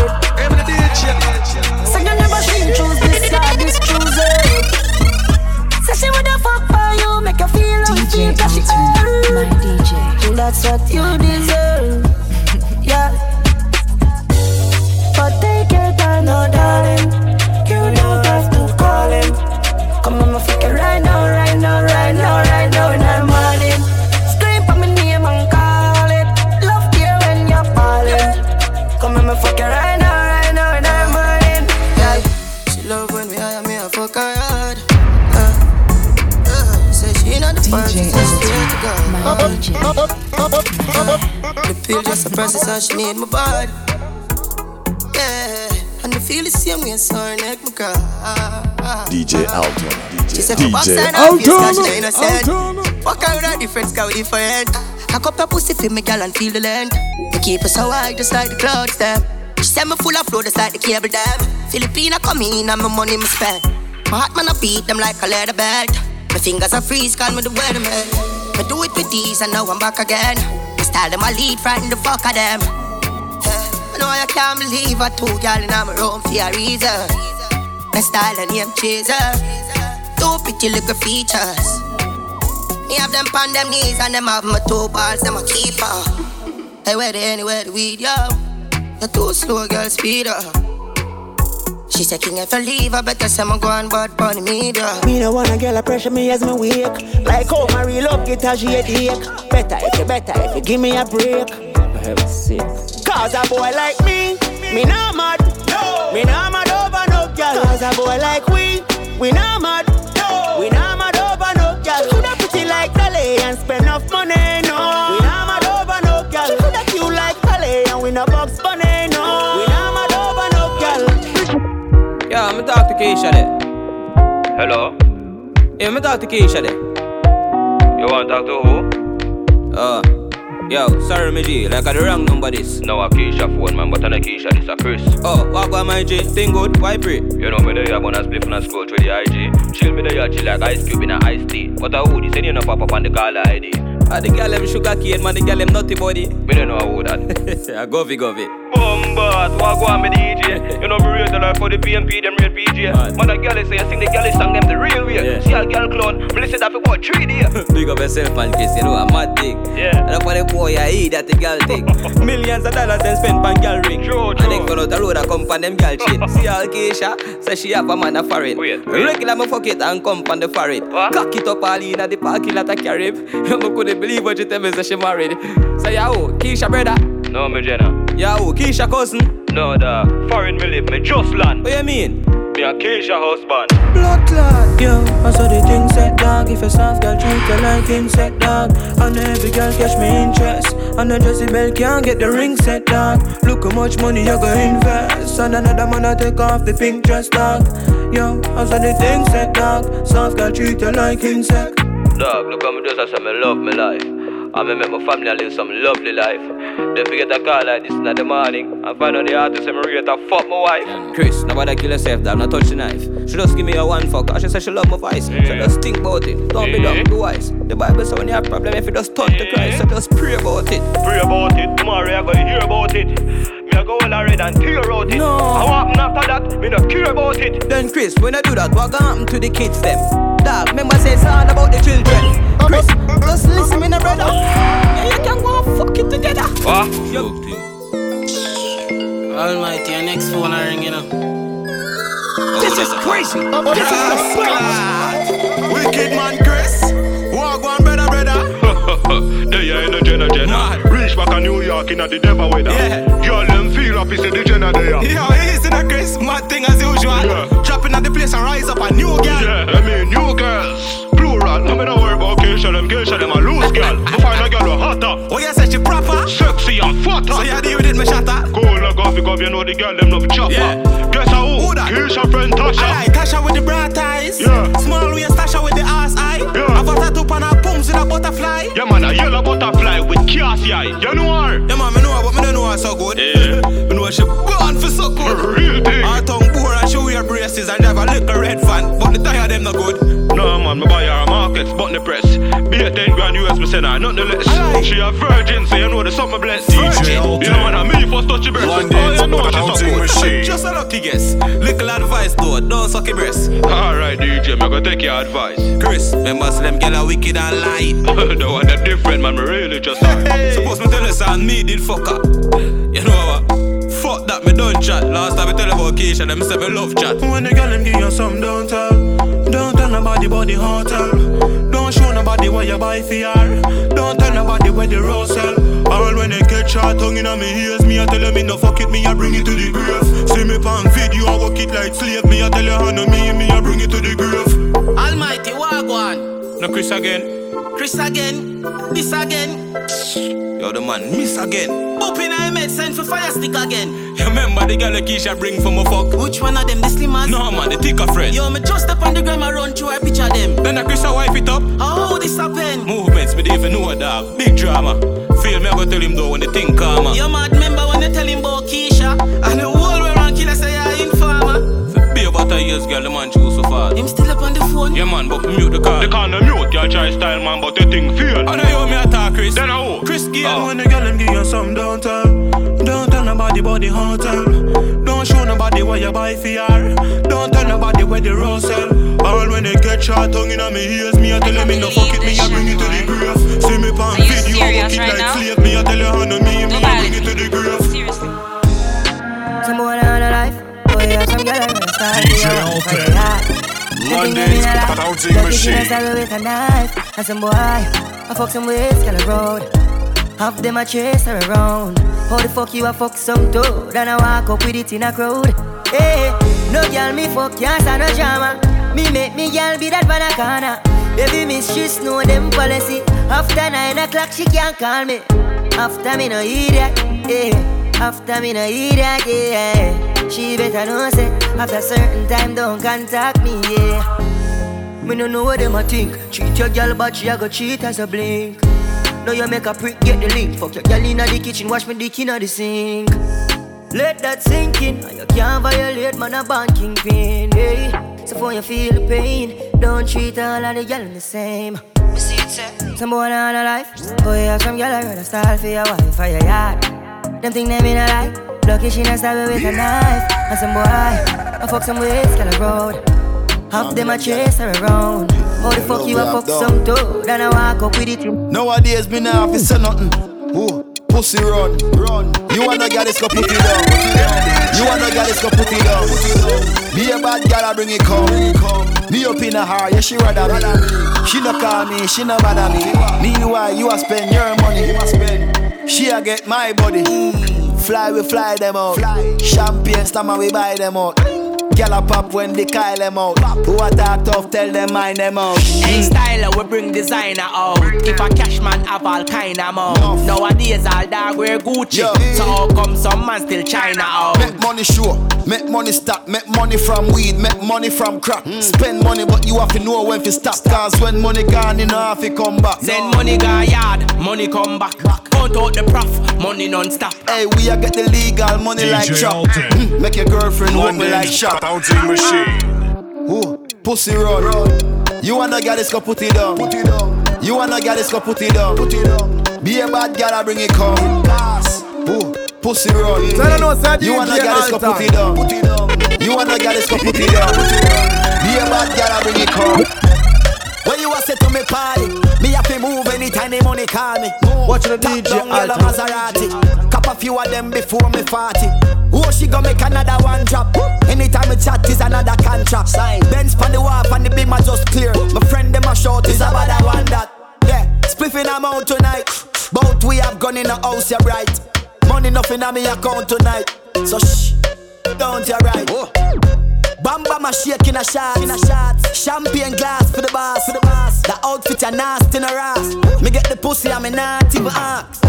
So you never seen choose this side, this choose it. So she woulda fuck for you, make you feel cause she DJ. That's what you deserve, a she need my body. Yeah, and the feel the same way, so her neck me cry. DJ Alton. She DJ, said, "Come back, DJ sign off, yes, cause she Alton. Fuck her with a different scout different. I cup her pussy for me, girl, and feel the length. Me keep her so high, just like the clouds, them. She said me full of flow, just like the cable dam. Filipina come in, and my money me spend. My heart man, I beat them like a leather belt. My fingers are freeze, call me the weatherman. I do it with these, and now I'm back again. Style them, I lead, frighten the fuck of them. I know I can't believe I two girl in my room for a reason. My style and name chaser. Two pretty little features. Me have them on them knees and them have my two balls, them a keeper. Hey, where they anywhere the weed, yo? You're too slow, girl, speed up. She said, King, if I leave, I better say I'm going bad bunny media. Me no wanna girl a pressure me as me wake. Like how my real love get a headache. Better if you better if you give me a break. Heaven's sake. Cause a boy like me, me not mad. No. Me not mad over no girl. Cause a boy like we, we not mad. No. We not mad over no girl. Coulda pretty like Dolly and spend enough money. Keisha there. Hello? Yeah, me talk to Keisha there. You want to talk to who? Oh. Yo, sorry, me G, like I the wrong number this. No, a Keisha phone, man, but I not Keisha, this a Chris. Oh, what about my G? Thing good, why pray? You know me there, I'm gonna split and scroll through the IG. Chill me there, chill like ice cube in a iced tea. But a who, this ain't no pop up on the caller ID. Ah, the girl them sugar cane, man, the girl them nutty body. Me don't know who that. I go fi go fi. Bombard, what go on me DJ? You know me rate the life for the PMP, them real PJ. Man, the girl say, I sing the girl song them the real way. Yeah. See a girl clown, me listen that for what three days. Big up yourself, man, Chris, you know a mad thing. Boy, I eat that the girl thing. Millions of dollars then spent on girl ring. True, true. And then go out the road, I come on them girl chain. See how Keisha, say she have a man a foreign. Oh, wait, wait. Regular me fuck it and come on the foreign. Cock it up all in at the parking lot of Carib. You couldn't believe what you tell me, say she married. Say, yo, Keisha brother. No, me Jenna. Yo, Keisha cousin. No, the foreign me live, me just land. What you mean? Me a Keisha husband. Blood clot, yo. I saw the thing set dog. If a soft girl treat you like insect dog, and every girl catch me interest. And a Jessie Bell can't get the ring set dog. Look how much money you gonna invest, and another man a take off the pink dress dog. Yo, I saw the thing set dog. Soft girl treat you like insect. Dog, look how me just I say me love me life. I me make my family I live some lovely life. Then forget a call like this in the morning. I find out the artist and me rate a fuck my wife. Chris, nobody kill yourself, dog, not touch the knife. She just give me a one fuck, she say she love my voice. So just think about it, don't be dumb, be wise. The Bible say when you have problem, if you just turn to Christ, so just pray about it. Pray about it, tomorrow you gonna hear about it. Me a go all red and tear out it. No. What happen after that, me no care about it. Then Chris, when I do that, what gonna happen to the kids them? Dog, remember say it's all about the children. Chris, just listen, me no brother. Oh. Yeah, you can go and fuck it together. What? Almighty, your next phone I ring, you know. This is crazy. Oh, this is the Wicked man, Jenna Jenna. Reach back to New York in the devil weather. Yeah. Girl, them feel happy, say the Jenna there. Yo, easy the Chris, mad thing as usual. Yeah. Dropping at the place and rise up a new girl. Yeah, I mean, new girls. Plural. No me no worry about Keisha, them Keisha, them a loose girl. I find a girl who hotter. Oh, you say she proper? Sexy and fatter. So you deal with it, me shatter? Cool, like off, because you know the girl, them love chopper. Yeah. Guess who? Who that? Keisha friend Tasha. Alright, Tasha with the bright eyes. Yeah. Small waist Tasha with the ass eye. Yeah. I've got tattoo on her pums with a butterfly. Yeah, man, a yellow butterfly with cassie. You know her? Yeah, man, me know her, but me don't know her so good. Yeah. me know she born for so good. Real thing. Her tongue she wear braces and drive a little red van, but the tire them no good. No, man, me buy her markets, but the press. Be a 10 grand US, me send her nothing less. Aye. She a virgin, so you know the summer blessed. DJ You know, what I me first touch your breast. London Oh, you know she's so Counting good. Machine. Just a lucky guess. Little advice though, don't suck your breast. Alright, DJ, me go take your advice. Chris, remember them girl are wicked and light. the one that different, man, me really just sorry. Suppose me tell you son, me did fuck up. You know what? Fuck that, me don't chat. Last time I tell you about Keisha, them say me love chat. When the girl them give you some, don't tell. Don't tell nobody about the hotel. Don't show nobody where you buy for her. Don't tell nobody where the rose sell. All when they catch shot tongue in me ears, me I tell them me no fuck it, me I bring it to the grave. See me pan video, I work it like slave. Me I tell you how no me, me I bring it to the grave. Almighty, Wagwan. No Chris again. Chris again. This again. Yo the man, miss again. Open I made send for fire stick again. You remember the girl that Keisha bring for my fuck? Which one of them, the slimmers? No man, the thicker friend. Yo, me just up on the gram and run through a picture them. Then a Chris a wipe it up. How this happen? Movements, me even know a dog. Big drama. Feel me, I go tell him though when the thing calmer. You mad remember when they tell him about Keisha? Years, girl, the man choose so far. Him still up on the phone? Yeah man, but mute the call. They can't mute your try style, man, but the thing feel. And I hear me attack Chris. Then I who? Chris Gayle Oh. Ah. when the girl them give you some, don't tell. Don't tell nobody about the hotel. Don't show nobody what you buy for her. Don't tell nobody where the rose sell. All when they get shot tongue in me ears, me I tell them me no fuck it, me I bring it to the grave. See me pan Are you video, serious work it like slave. Me I tell you how no me, me I bring it to the grave. Seriously. DJ yeah. Alton. Yeah. London's bouncing machine. Style with a knife. And some boy, I fuck some ways, girl a road. Half them a chase her around. How the fuck you a fuck some toad? And I walk up with it in a crowd. Hey, no girl me fuck can't stand no drama. Me make me girl be that van a corner. Baby mistress know them policy. After nine o'clock she can't call me. After me no hear that, yeah. After me no hear that, yeah. She better know say after certain time don't contact me, yeah. Me no know what them a think. Treat your girl, but she a go cheat as a blink. Now you make a prick, get the link. Fuck your girl inna the kitchen, wash me dick inna the sink. Let that sink in. You can't violate, man, a banking pin. Hey. So for you feel the pain, don't treat all of the girl the same. Some boy on a life, boy have some girl I rather style for your wife for your yard. Them think them in a life, lucky she not stab with a knife. And some boy, I fuck some ways, girl a road. Half them a chase her around. How the fuck you a fuck some too? Then I walk up with it. Nowadays me nah have to say nothing. Ooh. Pussy run, run. You wanna get this go put it down. You wanna get this go put it down. Be a bad girl, I bring it come. Me up in a heart, yeah she rather me. She no call me, she no bother me. Me why you a spend your money? She a get my body. Fly we fly them out. Champagne stammer we buy them out. Gyal a pop when they call them out. Who a talk tough, tell them mind them out. Hey styler, we bring designer out. If a cash man have all kind of mouth. Nowadays all dog wear Gucci. Yeah. So how come some man still China out? Make money sure, make money stop, make money from weed, make money from crack. Spend money, but you have to know when to stop. Cause when money gone, you know have to come back. Send money go yard, money come back. Count out the prof, money non-stop. Hey, we a get the legal money DJ like chop. Mm, Make your girlfriend hold me like London's shop. Bouncing machine. Ooh, pussy run. You wanna get this, go put it down. Put it down. You wanna get this, go put it down. Put it down. Be a bad girl, I bring it come. Ooh, pussy run. Tell her no, say You wanna DJ get this, go put it down. Put it down. You wanna get this, go put it down. Be a bad girl, I bring it come. When you a say to me party, me have to move anytime the money call me. Watch the Top DJ down yellow. Maserati. Cop a few of them before me 40. Oh, she gonna make another one drop. Anytime we chat is another contract. Sign. Benz pan the wharf and the beam are just clear. My friend them a short is about that one that. Yeah, spliffing I'm out tonight. Both we have gone in the house, yeah right. Money nothing on me account tonight. So shh, don't you right. Bam a shake in a shot, in a shot. Champagne glass for the boss, for the boss. The outfit a nasty in a ass. Me get the pussy me not even ask.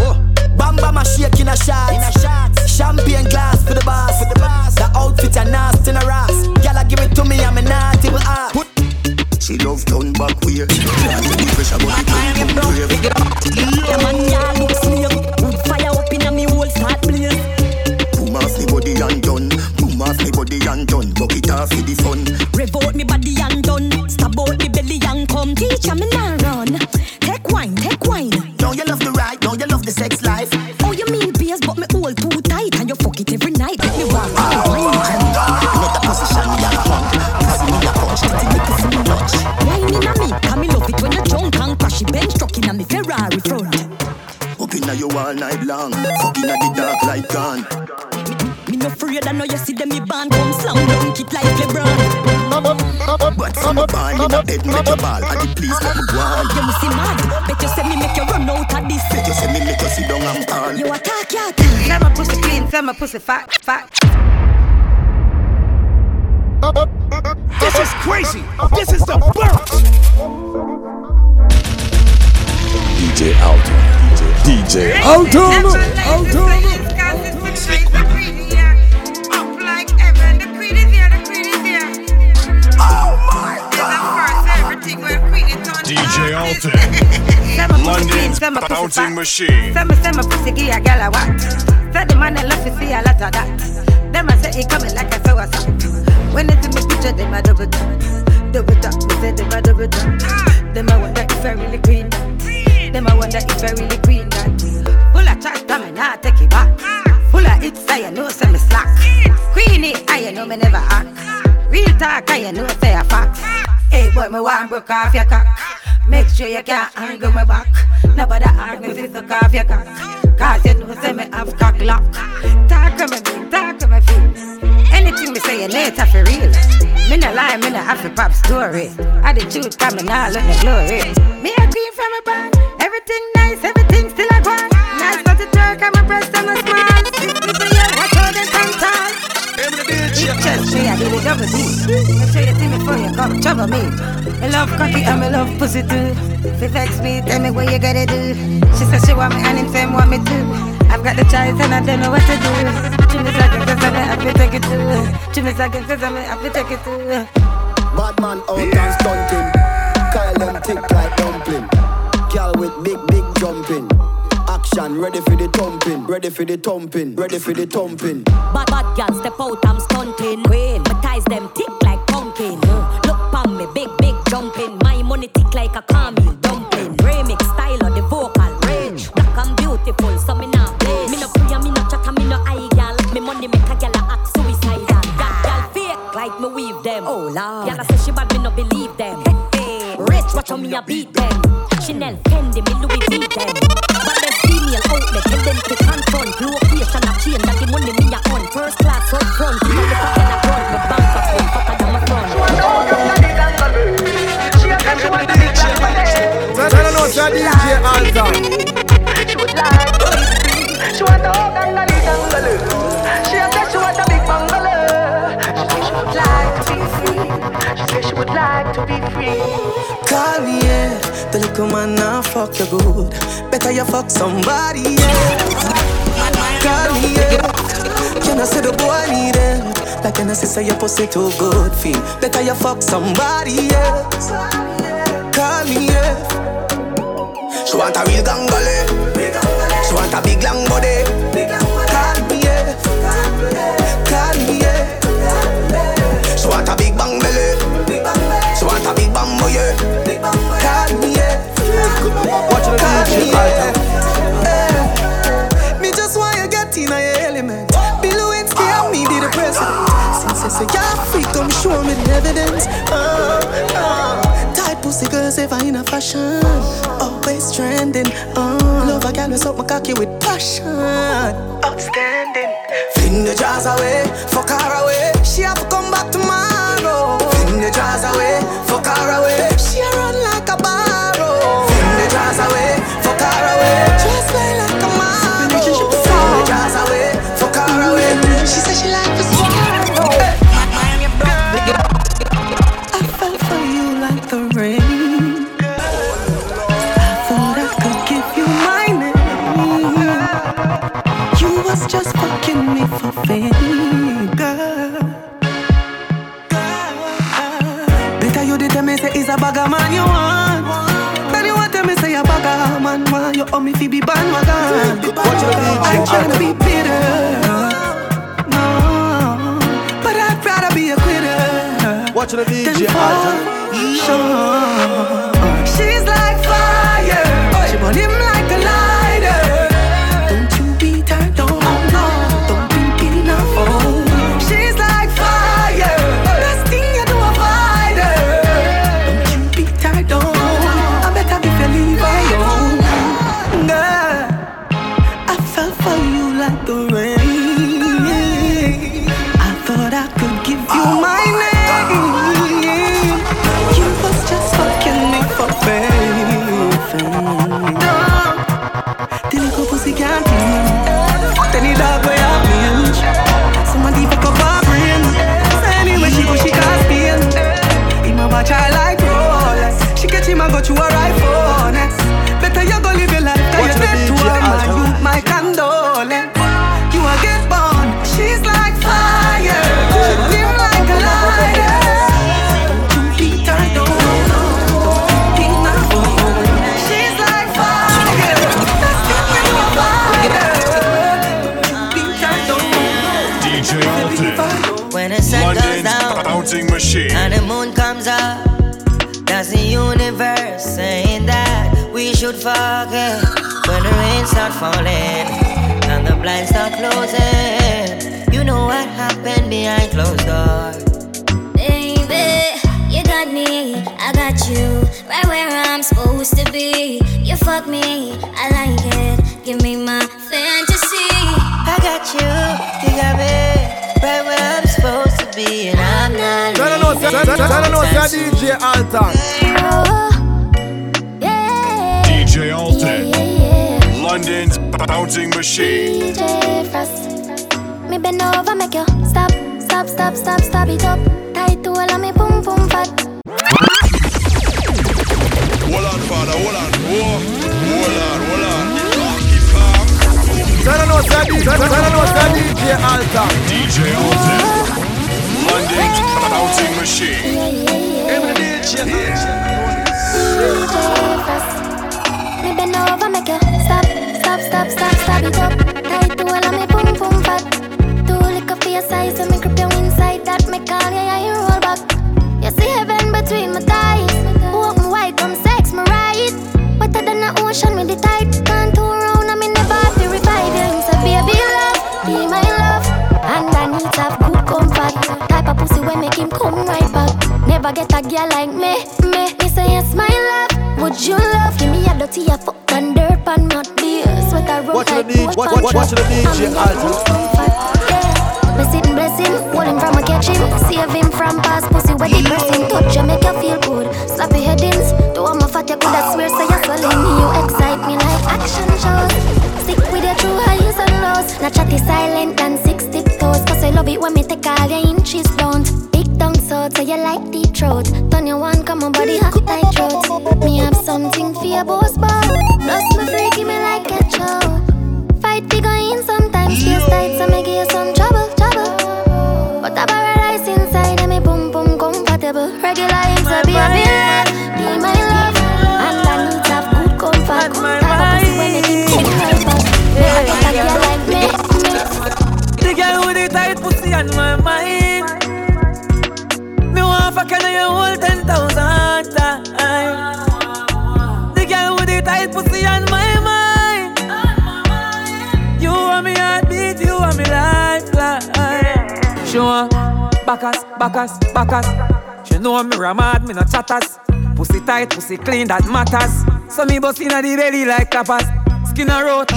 Bam bam a shake in a shot, in a shot. Champagne glass for the boss, for the boss. The outfit a nasty in a ass. Gyal give it to me me not even ask. She love turn back. The pressure gun come brave. Yeah, man, yeah, body and done. Bucket off for the fun. Rev out me body and done. Stab out me belly and come. Teacher me now run. Take wine, take wine. Now you love the ride. Now you love the sex life. Oh, you mean beers, but me hold too tight and you fuck it every night. Let me walk. Make a position me a punk. Pussy me a punch. Titty me pussy me lunch. Wine in a me, come me love it when you drunk and crashy bench truck in a me Ferrari front. Up inna you all night long. Fuck inna the dark like gone. Me no afraid, I know you see slam dunk it like LeBron. But see me ball in a bed, make you ball. And the police let me go. You must see mad, bet you say me make you run out of this. Bet you say me make you sit down and call. You attack, you Say my pussy clean, say my pussy fat, fat. This is crazy. This is the burst. DJ Alton. DJ Alton. Alton. DJ Alton. London's bouncing machine. Say me say my pussy a girl a what? Say the man I love to see a lot of that. Them I say he coming like a sour sap. When they see me picture them a double tap, double tap. Me say them a double tap. Them I wonder if I really green that. Them I wonder if I really green that. Full of chat, come and I take it back. Full of hits, I know say me slack. Queenie, I know me never act. Real talk, I know say a fact. Hey boy, me want broke off your cock. Make sure you can't angle me back. Nobody ask me if it's a off your cock. Cause you know say me have cock lock. Talk to me, talk to me, feel. Anything me say, you it's for real. Me no lie, me no have to pop story. I the truth coming out, look the glory. Me a queen from a band. Everything nice, everything still a go. Nice but the jerk, I'm a breast, I'm a smile. Church, me, I did a double D. I show you me for you come trouble me. I love cocky and me love pussy too. If you vex me, tell me what you gotta do. She said she want me and him same want me too. I've got the choice and I don't know what to do. Trim me second, cause I'm happy to take it too. Trim me second, cause I'm happy to take it too. Bad man out and stunting. Kyle them tick like dumpling. Girl with big, big jumping ready for the thumping, ready for the thumping, ready for the thumping. Bad bad girls step out, I'm stunting. Queen, my ties them tick like pumpkin. Look pon me, big big jumping. My money tick like a caramel dumpling. Remix style of the vocal range. Black and beautiful, so me not play. Me no free, me no chat, me no eye gal. Me money make a gal act suicidal. Gal gal fake like me weave them. Oh lord, gal say she bad, me no believe them. Hey hey, rich, watch how me a beat them. Fuck you good. Better you fuck somebody else. Call me, yeah. You know, say the boy need it. Like you know, say your pussy too good feel. Better you fuck somebody else. Call me, yeah. She want a real gangale. She want a big long body. Evidence. Uh, uh. Tight pussy girls ever in a fashion. Always trending. Uh. Love a who suck my cocky with passion. Outstanding. Fling the jars away, be bandwagon. I ain't tryna be bitter, no, but I'd rather be a quitter. Watch the than DJ Alton. fall. Should forget when the rain start falling and the blinds start closing. You know what happened behind closed doors. Baby, you got me, I got you, right where I'm supposed to be. You fuck me, I like it. Give me my fantasy. I got you, you got me, right where I'm supposed to be, and I'm not. Tell her no, say- tell tell her no, say DJ Alton. Bouncing machine. DJ Frost. Me bend over, make you stop, stop, stop, stop, stop it up. Tight to all of me, boom, boom, fat. Hold on, father, hold on. Whoa. Hold on, hold on. Keep calm. Tell her no, say DJ, tell her no, say DJ Alton. DJ Alton. London's bouncing machine. DJ Frost. Me bend over, make you stop, stop, stop, stop, it up. Tight, pussy clean, that matters. So me bust inna the belly like tapas. Skin a rot.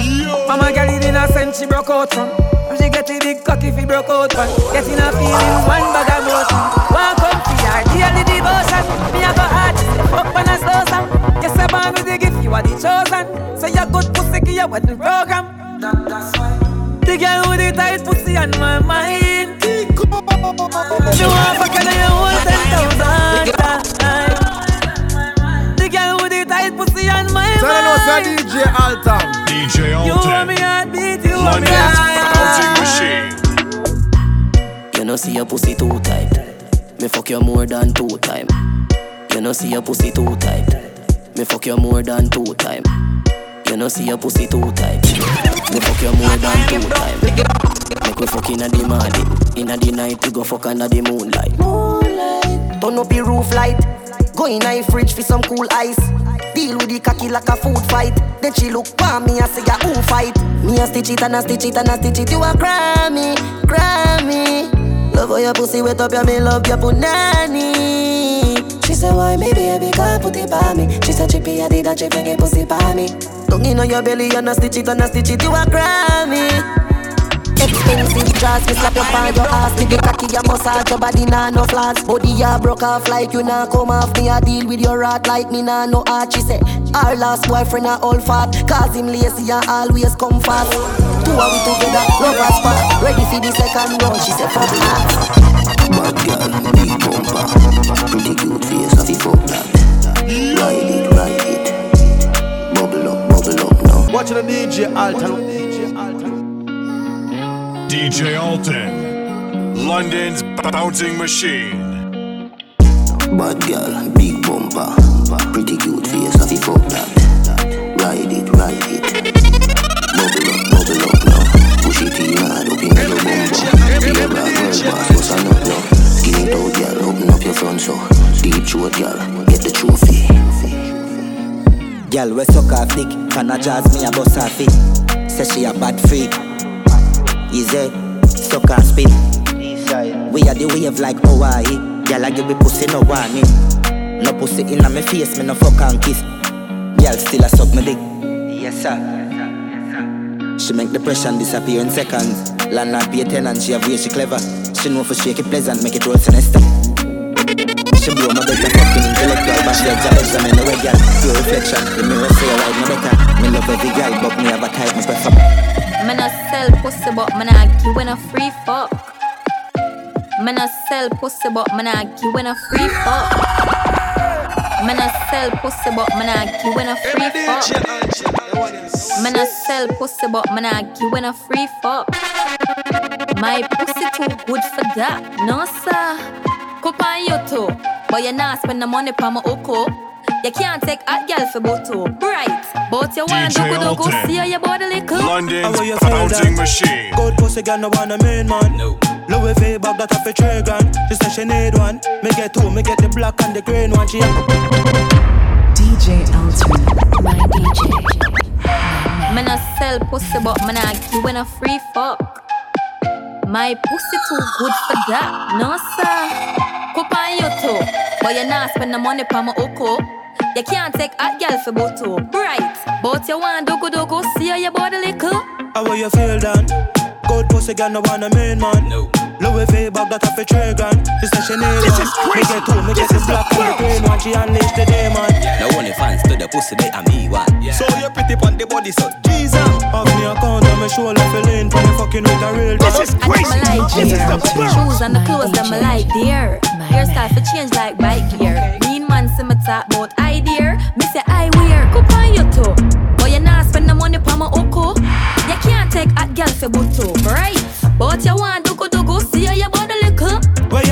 Mama girl it in a sense she broke out from. And she get a big cock if he broke out from. Getting a feelings, one bag of motion. Walk up to her, daily devotion. Me a go hard, up on a slow song. Yes, I born with the gift, you are the chosen. So you good pussy, give you wedding program. That, that's why. The girl with the tight pussy on my mind. She want fuck Tell her no. DJ Alton. DJ You want Alton. me heartbeat, you want me London's life. bouncing machine. You know see your pussy too tight. Me fuck you more than two time. You know see your pussy too tight. Me fuck you more than two time. You know see your pussy too tight. Me fuck you more than two time. Make we fuck inna the morning. Inna the night we go fuck under the moonlight. Moonlight. Turn up the roof light. Go in a fridge for some cool ice. Deal with the cocky like a food fight. Then she look for me and say, "Ya who fight?" Me a stitch it and a stitch it and a stitch it. You a Grammy, Grammy. Love how your pussy wet up, yeah, me love your punani. She said, why me baby can't put it by me? She said, chippy, I did a chip and get pussy by me. Don't in on your belly and a stitch it and a stitch it, you a Grammy. Expensive dress, me slap your on your ass. With the cocky, you massage your body, nah no flaws. Body ya broke off like you nah come off. Me a deal with your rat like me nah no art She say, our last boyfriend a all fat Cause him lazy and always come fast. Two are we together, love us spot Ready for the second round, she say, fuck that. Bad girl, big bumper. Pretty cute face, have you fuck that. Ride it, ride it. Bubble up, bubble up now. Watch the DJ Alton. DJ Alton. London's bouncing machine. Bad girl, big bumper, pretty cute face, have you fuck that? Ride it, ride it. Bubble up, bubble up now. Push it in hard up in your bumper. Be a black girl boss, what's a nut now? Skin it out, girl, open up your front so. Deep throat, girl, get the trophy. Girl, we suck off dick, can a jazz me a bust her feet. Say she a bad freak. Easy, suck and spit. We are the wave like Hawaii. Girl, I give me pussy no warning. No pussy inna me face, me no fuck and kiss. Girl, still a suck me dick. Yes sir. She make depression disappear in seconds. Landlord pay tenant, she have way she clever. She know for shake it pleasant, make it roll sinister. She blow my better fucking intellectual But she examine me no way girl Pure reflection The mirror say I ride my better Me love every girl But me have a type me prefer Me no sell pussy, but me nah give a free fuck. Me no sell pussy, but me nah give a free fuck. Me no sell pussy, but me nah give a free fuck. Me no sell pussy, but me nah give a free fuck. My pussy too good for that, no sir. Cup on you too, but you not spend the money for my oko. You can't take a girl for both two, right? But you want to DJ go do Alton. see how your body little. London's bouncing machine. Good pussy girl no want a main man. No. Louis V bag that have a three grand. She say she need one. Me get two, me get the black and the green one. She DJ Alton, my DJ. Me no sell pussy, but me nah give when a free fuck. My pussy too good for that, no sir. Cup on you too, but you not spend the money for my oko. You can't take a girl for both two. Right. But you want dogo dogo, see how your body little. How will you feel then? Good pussy girl, no want a main man. No. Louis V bag that off a tray gun. She say she need This one. is crazy. Me get two, me This get is black the and the green one. She unleash the demon. No only fans to the pussy, they are me one. So you pretty pon the body, so Jesus. Have me account on my shoulder, feeling for me fucking with a real. This is crazy. I like This is dear. the burn. Shoes and the clothes them I like dear. Hairstyle for change like bike gear. Man see me talk about I dear. Me say I wear. Cook on you too. But you not spend the money for my oko. You can't take a girl for buto, right? But you want dugu go see how your body little. Where you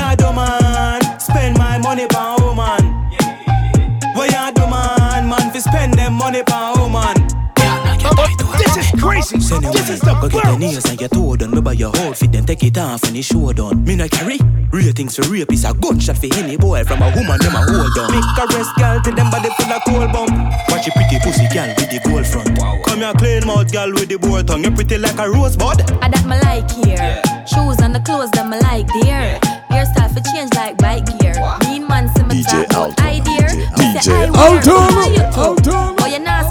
This is crazy. This is the Go get your burn. nails and your toe done. Me buy your whole fit, then take it off and the show done. Me not carry real things for rape is a gunshot for any boy from a woman them a hold on. Make a rest girl till them body full of cold bump. Watch your pretty pussy girl with the gold front. Come here clean mouth girl with the boy tongue. You pretty like a rosebud. I that me like here. Shoes and the clothes that I like dear. Hairstyle for change like bike gear. Mean man see me DJ talk about I dear. DJ say I wear. Alton. Cook you too. Alton. But oh, you not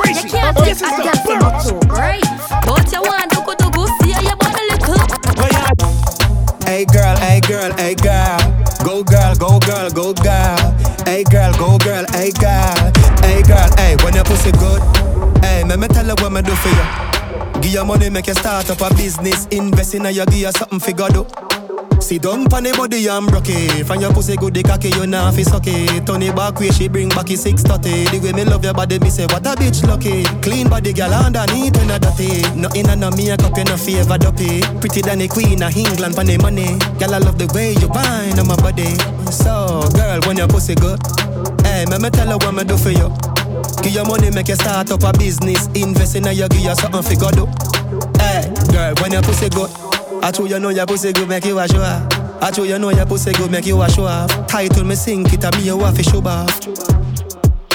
crazy. You can't This is the girl for burn. buto, right? But you want dugu dugu, see how your body little. Hey girl, hey girl, hey girl. Go girl, go girl, go girl. Hey girl, go girl, hey girl. Hey girl, hey, when your pussy good. Hey, me me tell her what me do for you. Give your money, make you start up a business. Invest in a you, give you something for God do. Sit down pon the body and broke it. From your pussy good, the cocky you nah fi suck it. Turn it back way, she bring back it six thirty. The way me love your body, me say what a bitch lucky. Clean body, girl underneath when a dirty. Nothing a no makeup, you no favor dopey. Pretty than the queen of England pon the money. Girl I love the way you bind on my body. So girl, when your pussy good, hey, me me tell her what me do for you. Give your money, make you start up a business. Invest in a you, give you something for God. Hey, girl, when your pussy good. I told you know your pussy good, make you a show off. I told you know your pussy good, make you a show off. Title me sink it, a me a waff show off.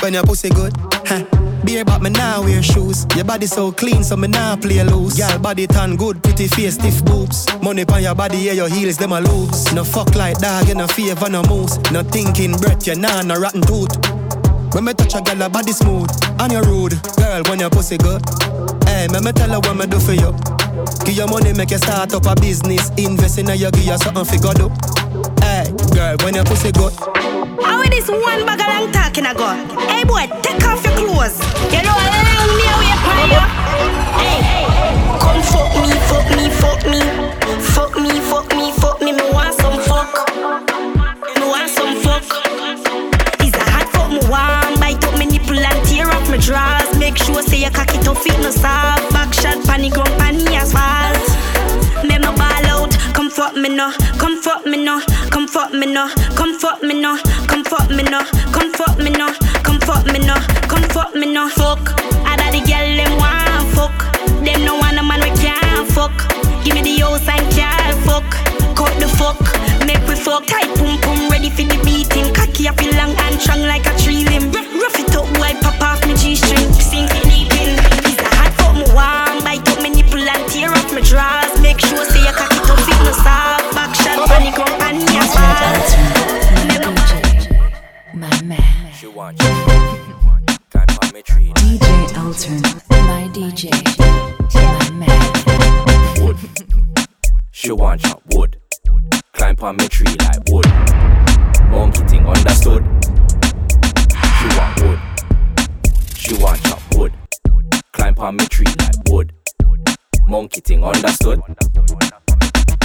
When your pussy good, huh? Beer but me now wear shoes. Your body so clean, so me now play loose. Girl body tan good, pretty face, stiff boobs. Money pon your body, yeah, your heels them a loose. No fuck like dog, you no favor no moose. No thinking breath, you nah no rotten tooth. When me touch a girl, her body smooth and you rude. Girl, when your pussy good, hey, me me tell her what me do for you. Give your money, make you start up a business. Invest in a you, give you something for do. Hey, girl, when your pussy good. How is this one bag of long talking ago? Hey boy, take off your clothes. You know I long me away from you. Hey, come fuck me, fuck me, fuck me, fuck me, fuck me, fuck me. Me want some fuck. Me want some fuck. Is a hot fuck me want bite up me nipple and tear off my drawers. Make sure say your cocky tough fit no soft. Back shot, panic ground, panny asphalt. Make me ball out. Come fuck me no, come fuck me no, come fuck me no, come fuck me no, come fuck me no, come fuck me no, come fuck me no, come fuck me no. Fuck, I the girl them want fuck. Them no want a man we can't fuck. Give me the house and car fuck. Cut the fuck, make we fuck. Tight pum pum, ready for the beating. Cocky up long and strong like a tree limb. Tear off my drawers. Make sure say your cocky tough fit no soft. Back shot, panic up and your My man. She want you. Climb on me tree. DJ Alton. My DJ. My man. Wood. She want chop wood. Climb on me tree like wood. Monkey thing understood. She want wood. She want chop wood. Climb on me tree like wood. Monkey thing understood.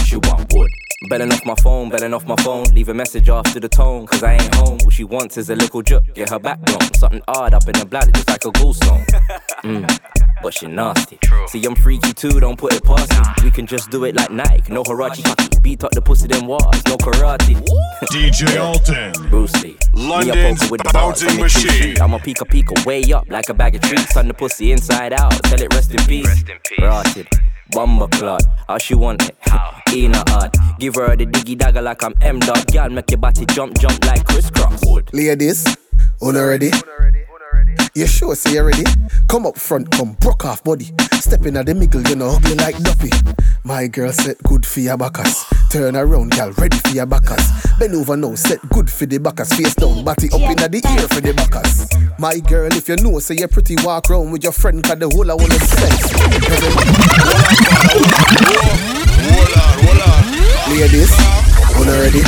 She want wood. Betting off my phone, betting off my phone. Leave a message after the tone, cause I ain't home. What she wants is a little jerk, get her back blown. Something odd up in the bladder, just like a gallstone. Mm, but she nasty. See, I'm freaky too, don't put it past me. We can just do it like Nike, no Huarache. Beat up the pussy, then what? No karate. DJ Alton. Bruce Lee. Me London's with the bars, bouncing I'm a tree machine. street. I'm a pika pika way up like a bag of treats. Turn the pussy inside out, tell it rest in peace. Rotted. Bomber clot, how she want it? In a heart. Give her the diggy dagger like I'm M dog. Girl, make your body jump, jump like crisscross. Wood. Ladies, una ready? You sure say you ready? Come up front, come broke off body. Step in at the middle, you know, ugly like duppy. My girl said good for your backers. Turn around, gal, ready for your backers. Bend over now, set good for the backers. Face down, body up in the ear for the backers. My girl, if you know, say you're pretty, walk round with your friend, cause the whole I wanna sex. Ladies, wanna ready?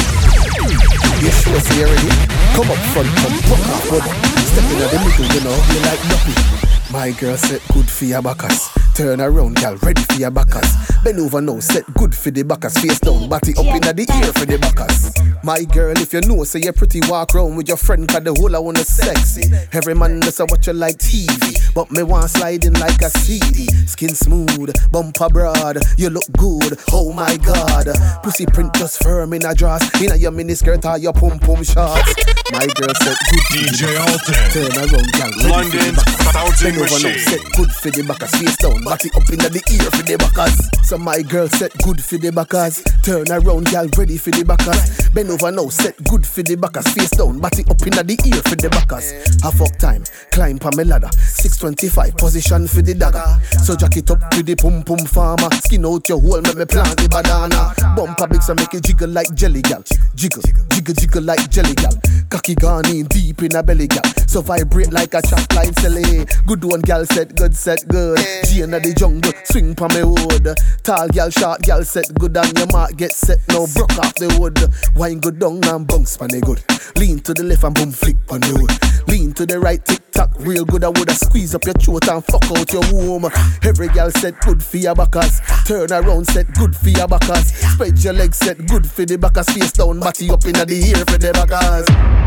You sure say you ready? Come up front, come fuck off, but step in the middle, you know, you like nothing. My girl said good for your backers. Turn around, gal, ready for your backers. Bend over now, set good for the backers. Face down, body up in the ear for the backers. My girl, if you know, say you're pretty, walk round with your friend, cause the whole I wanna sexy. Every man does a watch you like TV, but me want sliding like a CD. Skin smooth, bumper broad, you look good, oh my god. Pussy print just firm in a dress, in a your miniskirt or your pum pum shorts. My girl said good DJ Alton. Turn around, gal, ready London's for the bouncing Over now, set good for the backers. Face down, body up in the ear for the backers. So my girl set good for the backers. Turn around, gal, ready for the backers. Bend over now, set good for the backers. Face down, body up in the ear for the backers. Half fuck time, climb pa me ladder. 625, position for the dagger. So jack it up to the pum pum farmer. Skin out your hole, make me plant the banana. Bumper big so make it jiggle like jelly gal. Jiggle, jiggle, jiggle like jelly gal. Cocky gone in deep in a belly gal. So vibrate like a chop line silly. Good one gal set good, set good. G in the jungle, swing pa me wood. Tall gal, short gal set good and your mark get set now broke off the wood. Wine good down and bounce it good. Lean to the left and boom flick on the wood. Lean to the right, tick tock, real good. I woulda squeeze up your throat and fuck out your womb. Every gal set good for your backers. Turn around, set good for your backers. Spread your legs, set good for the backers. Face down, body up in the ear for the backers.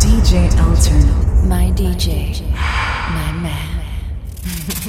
DJ Alton, my DJ, my man.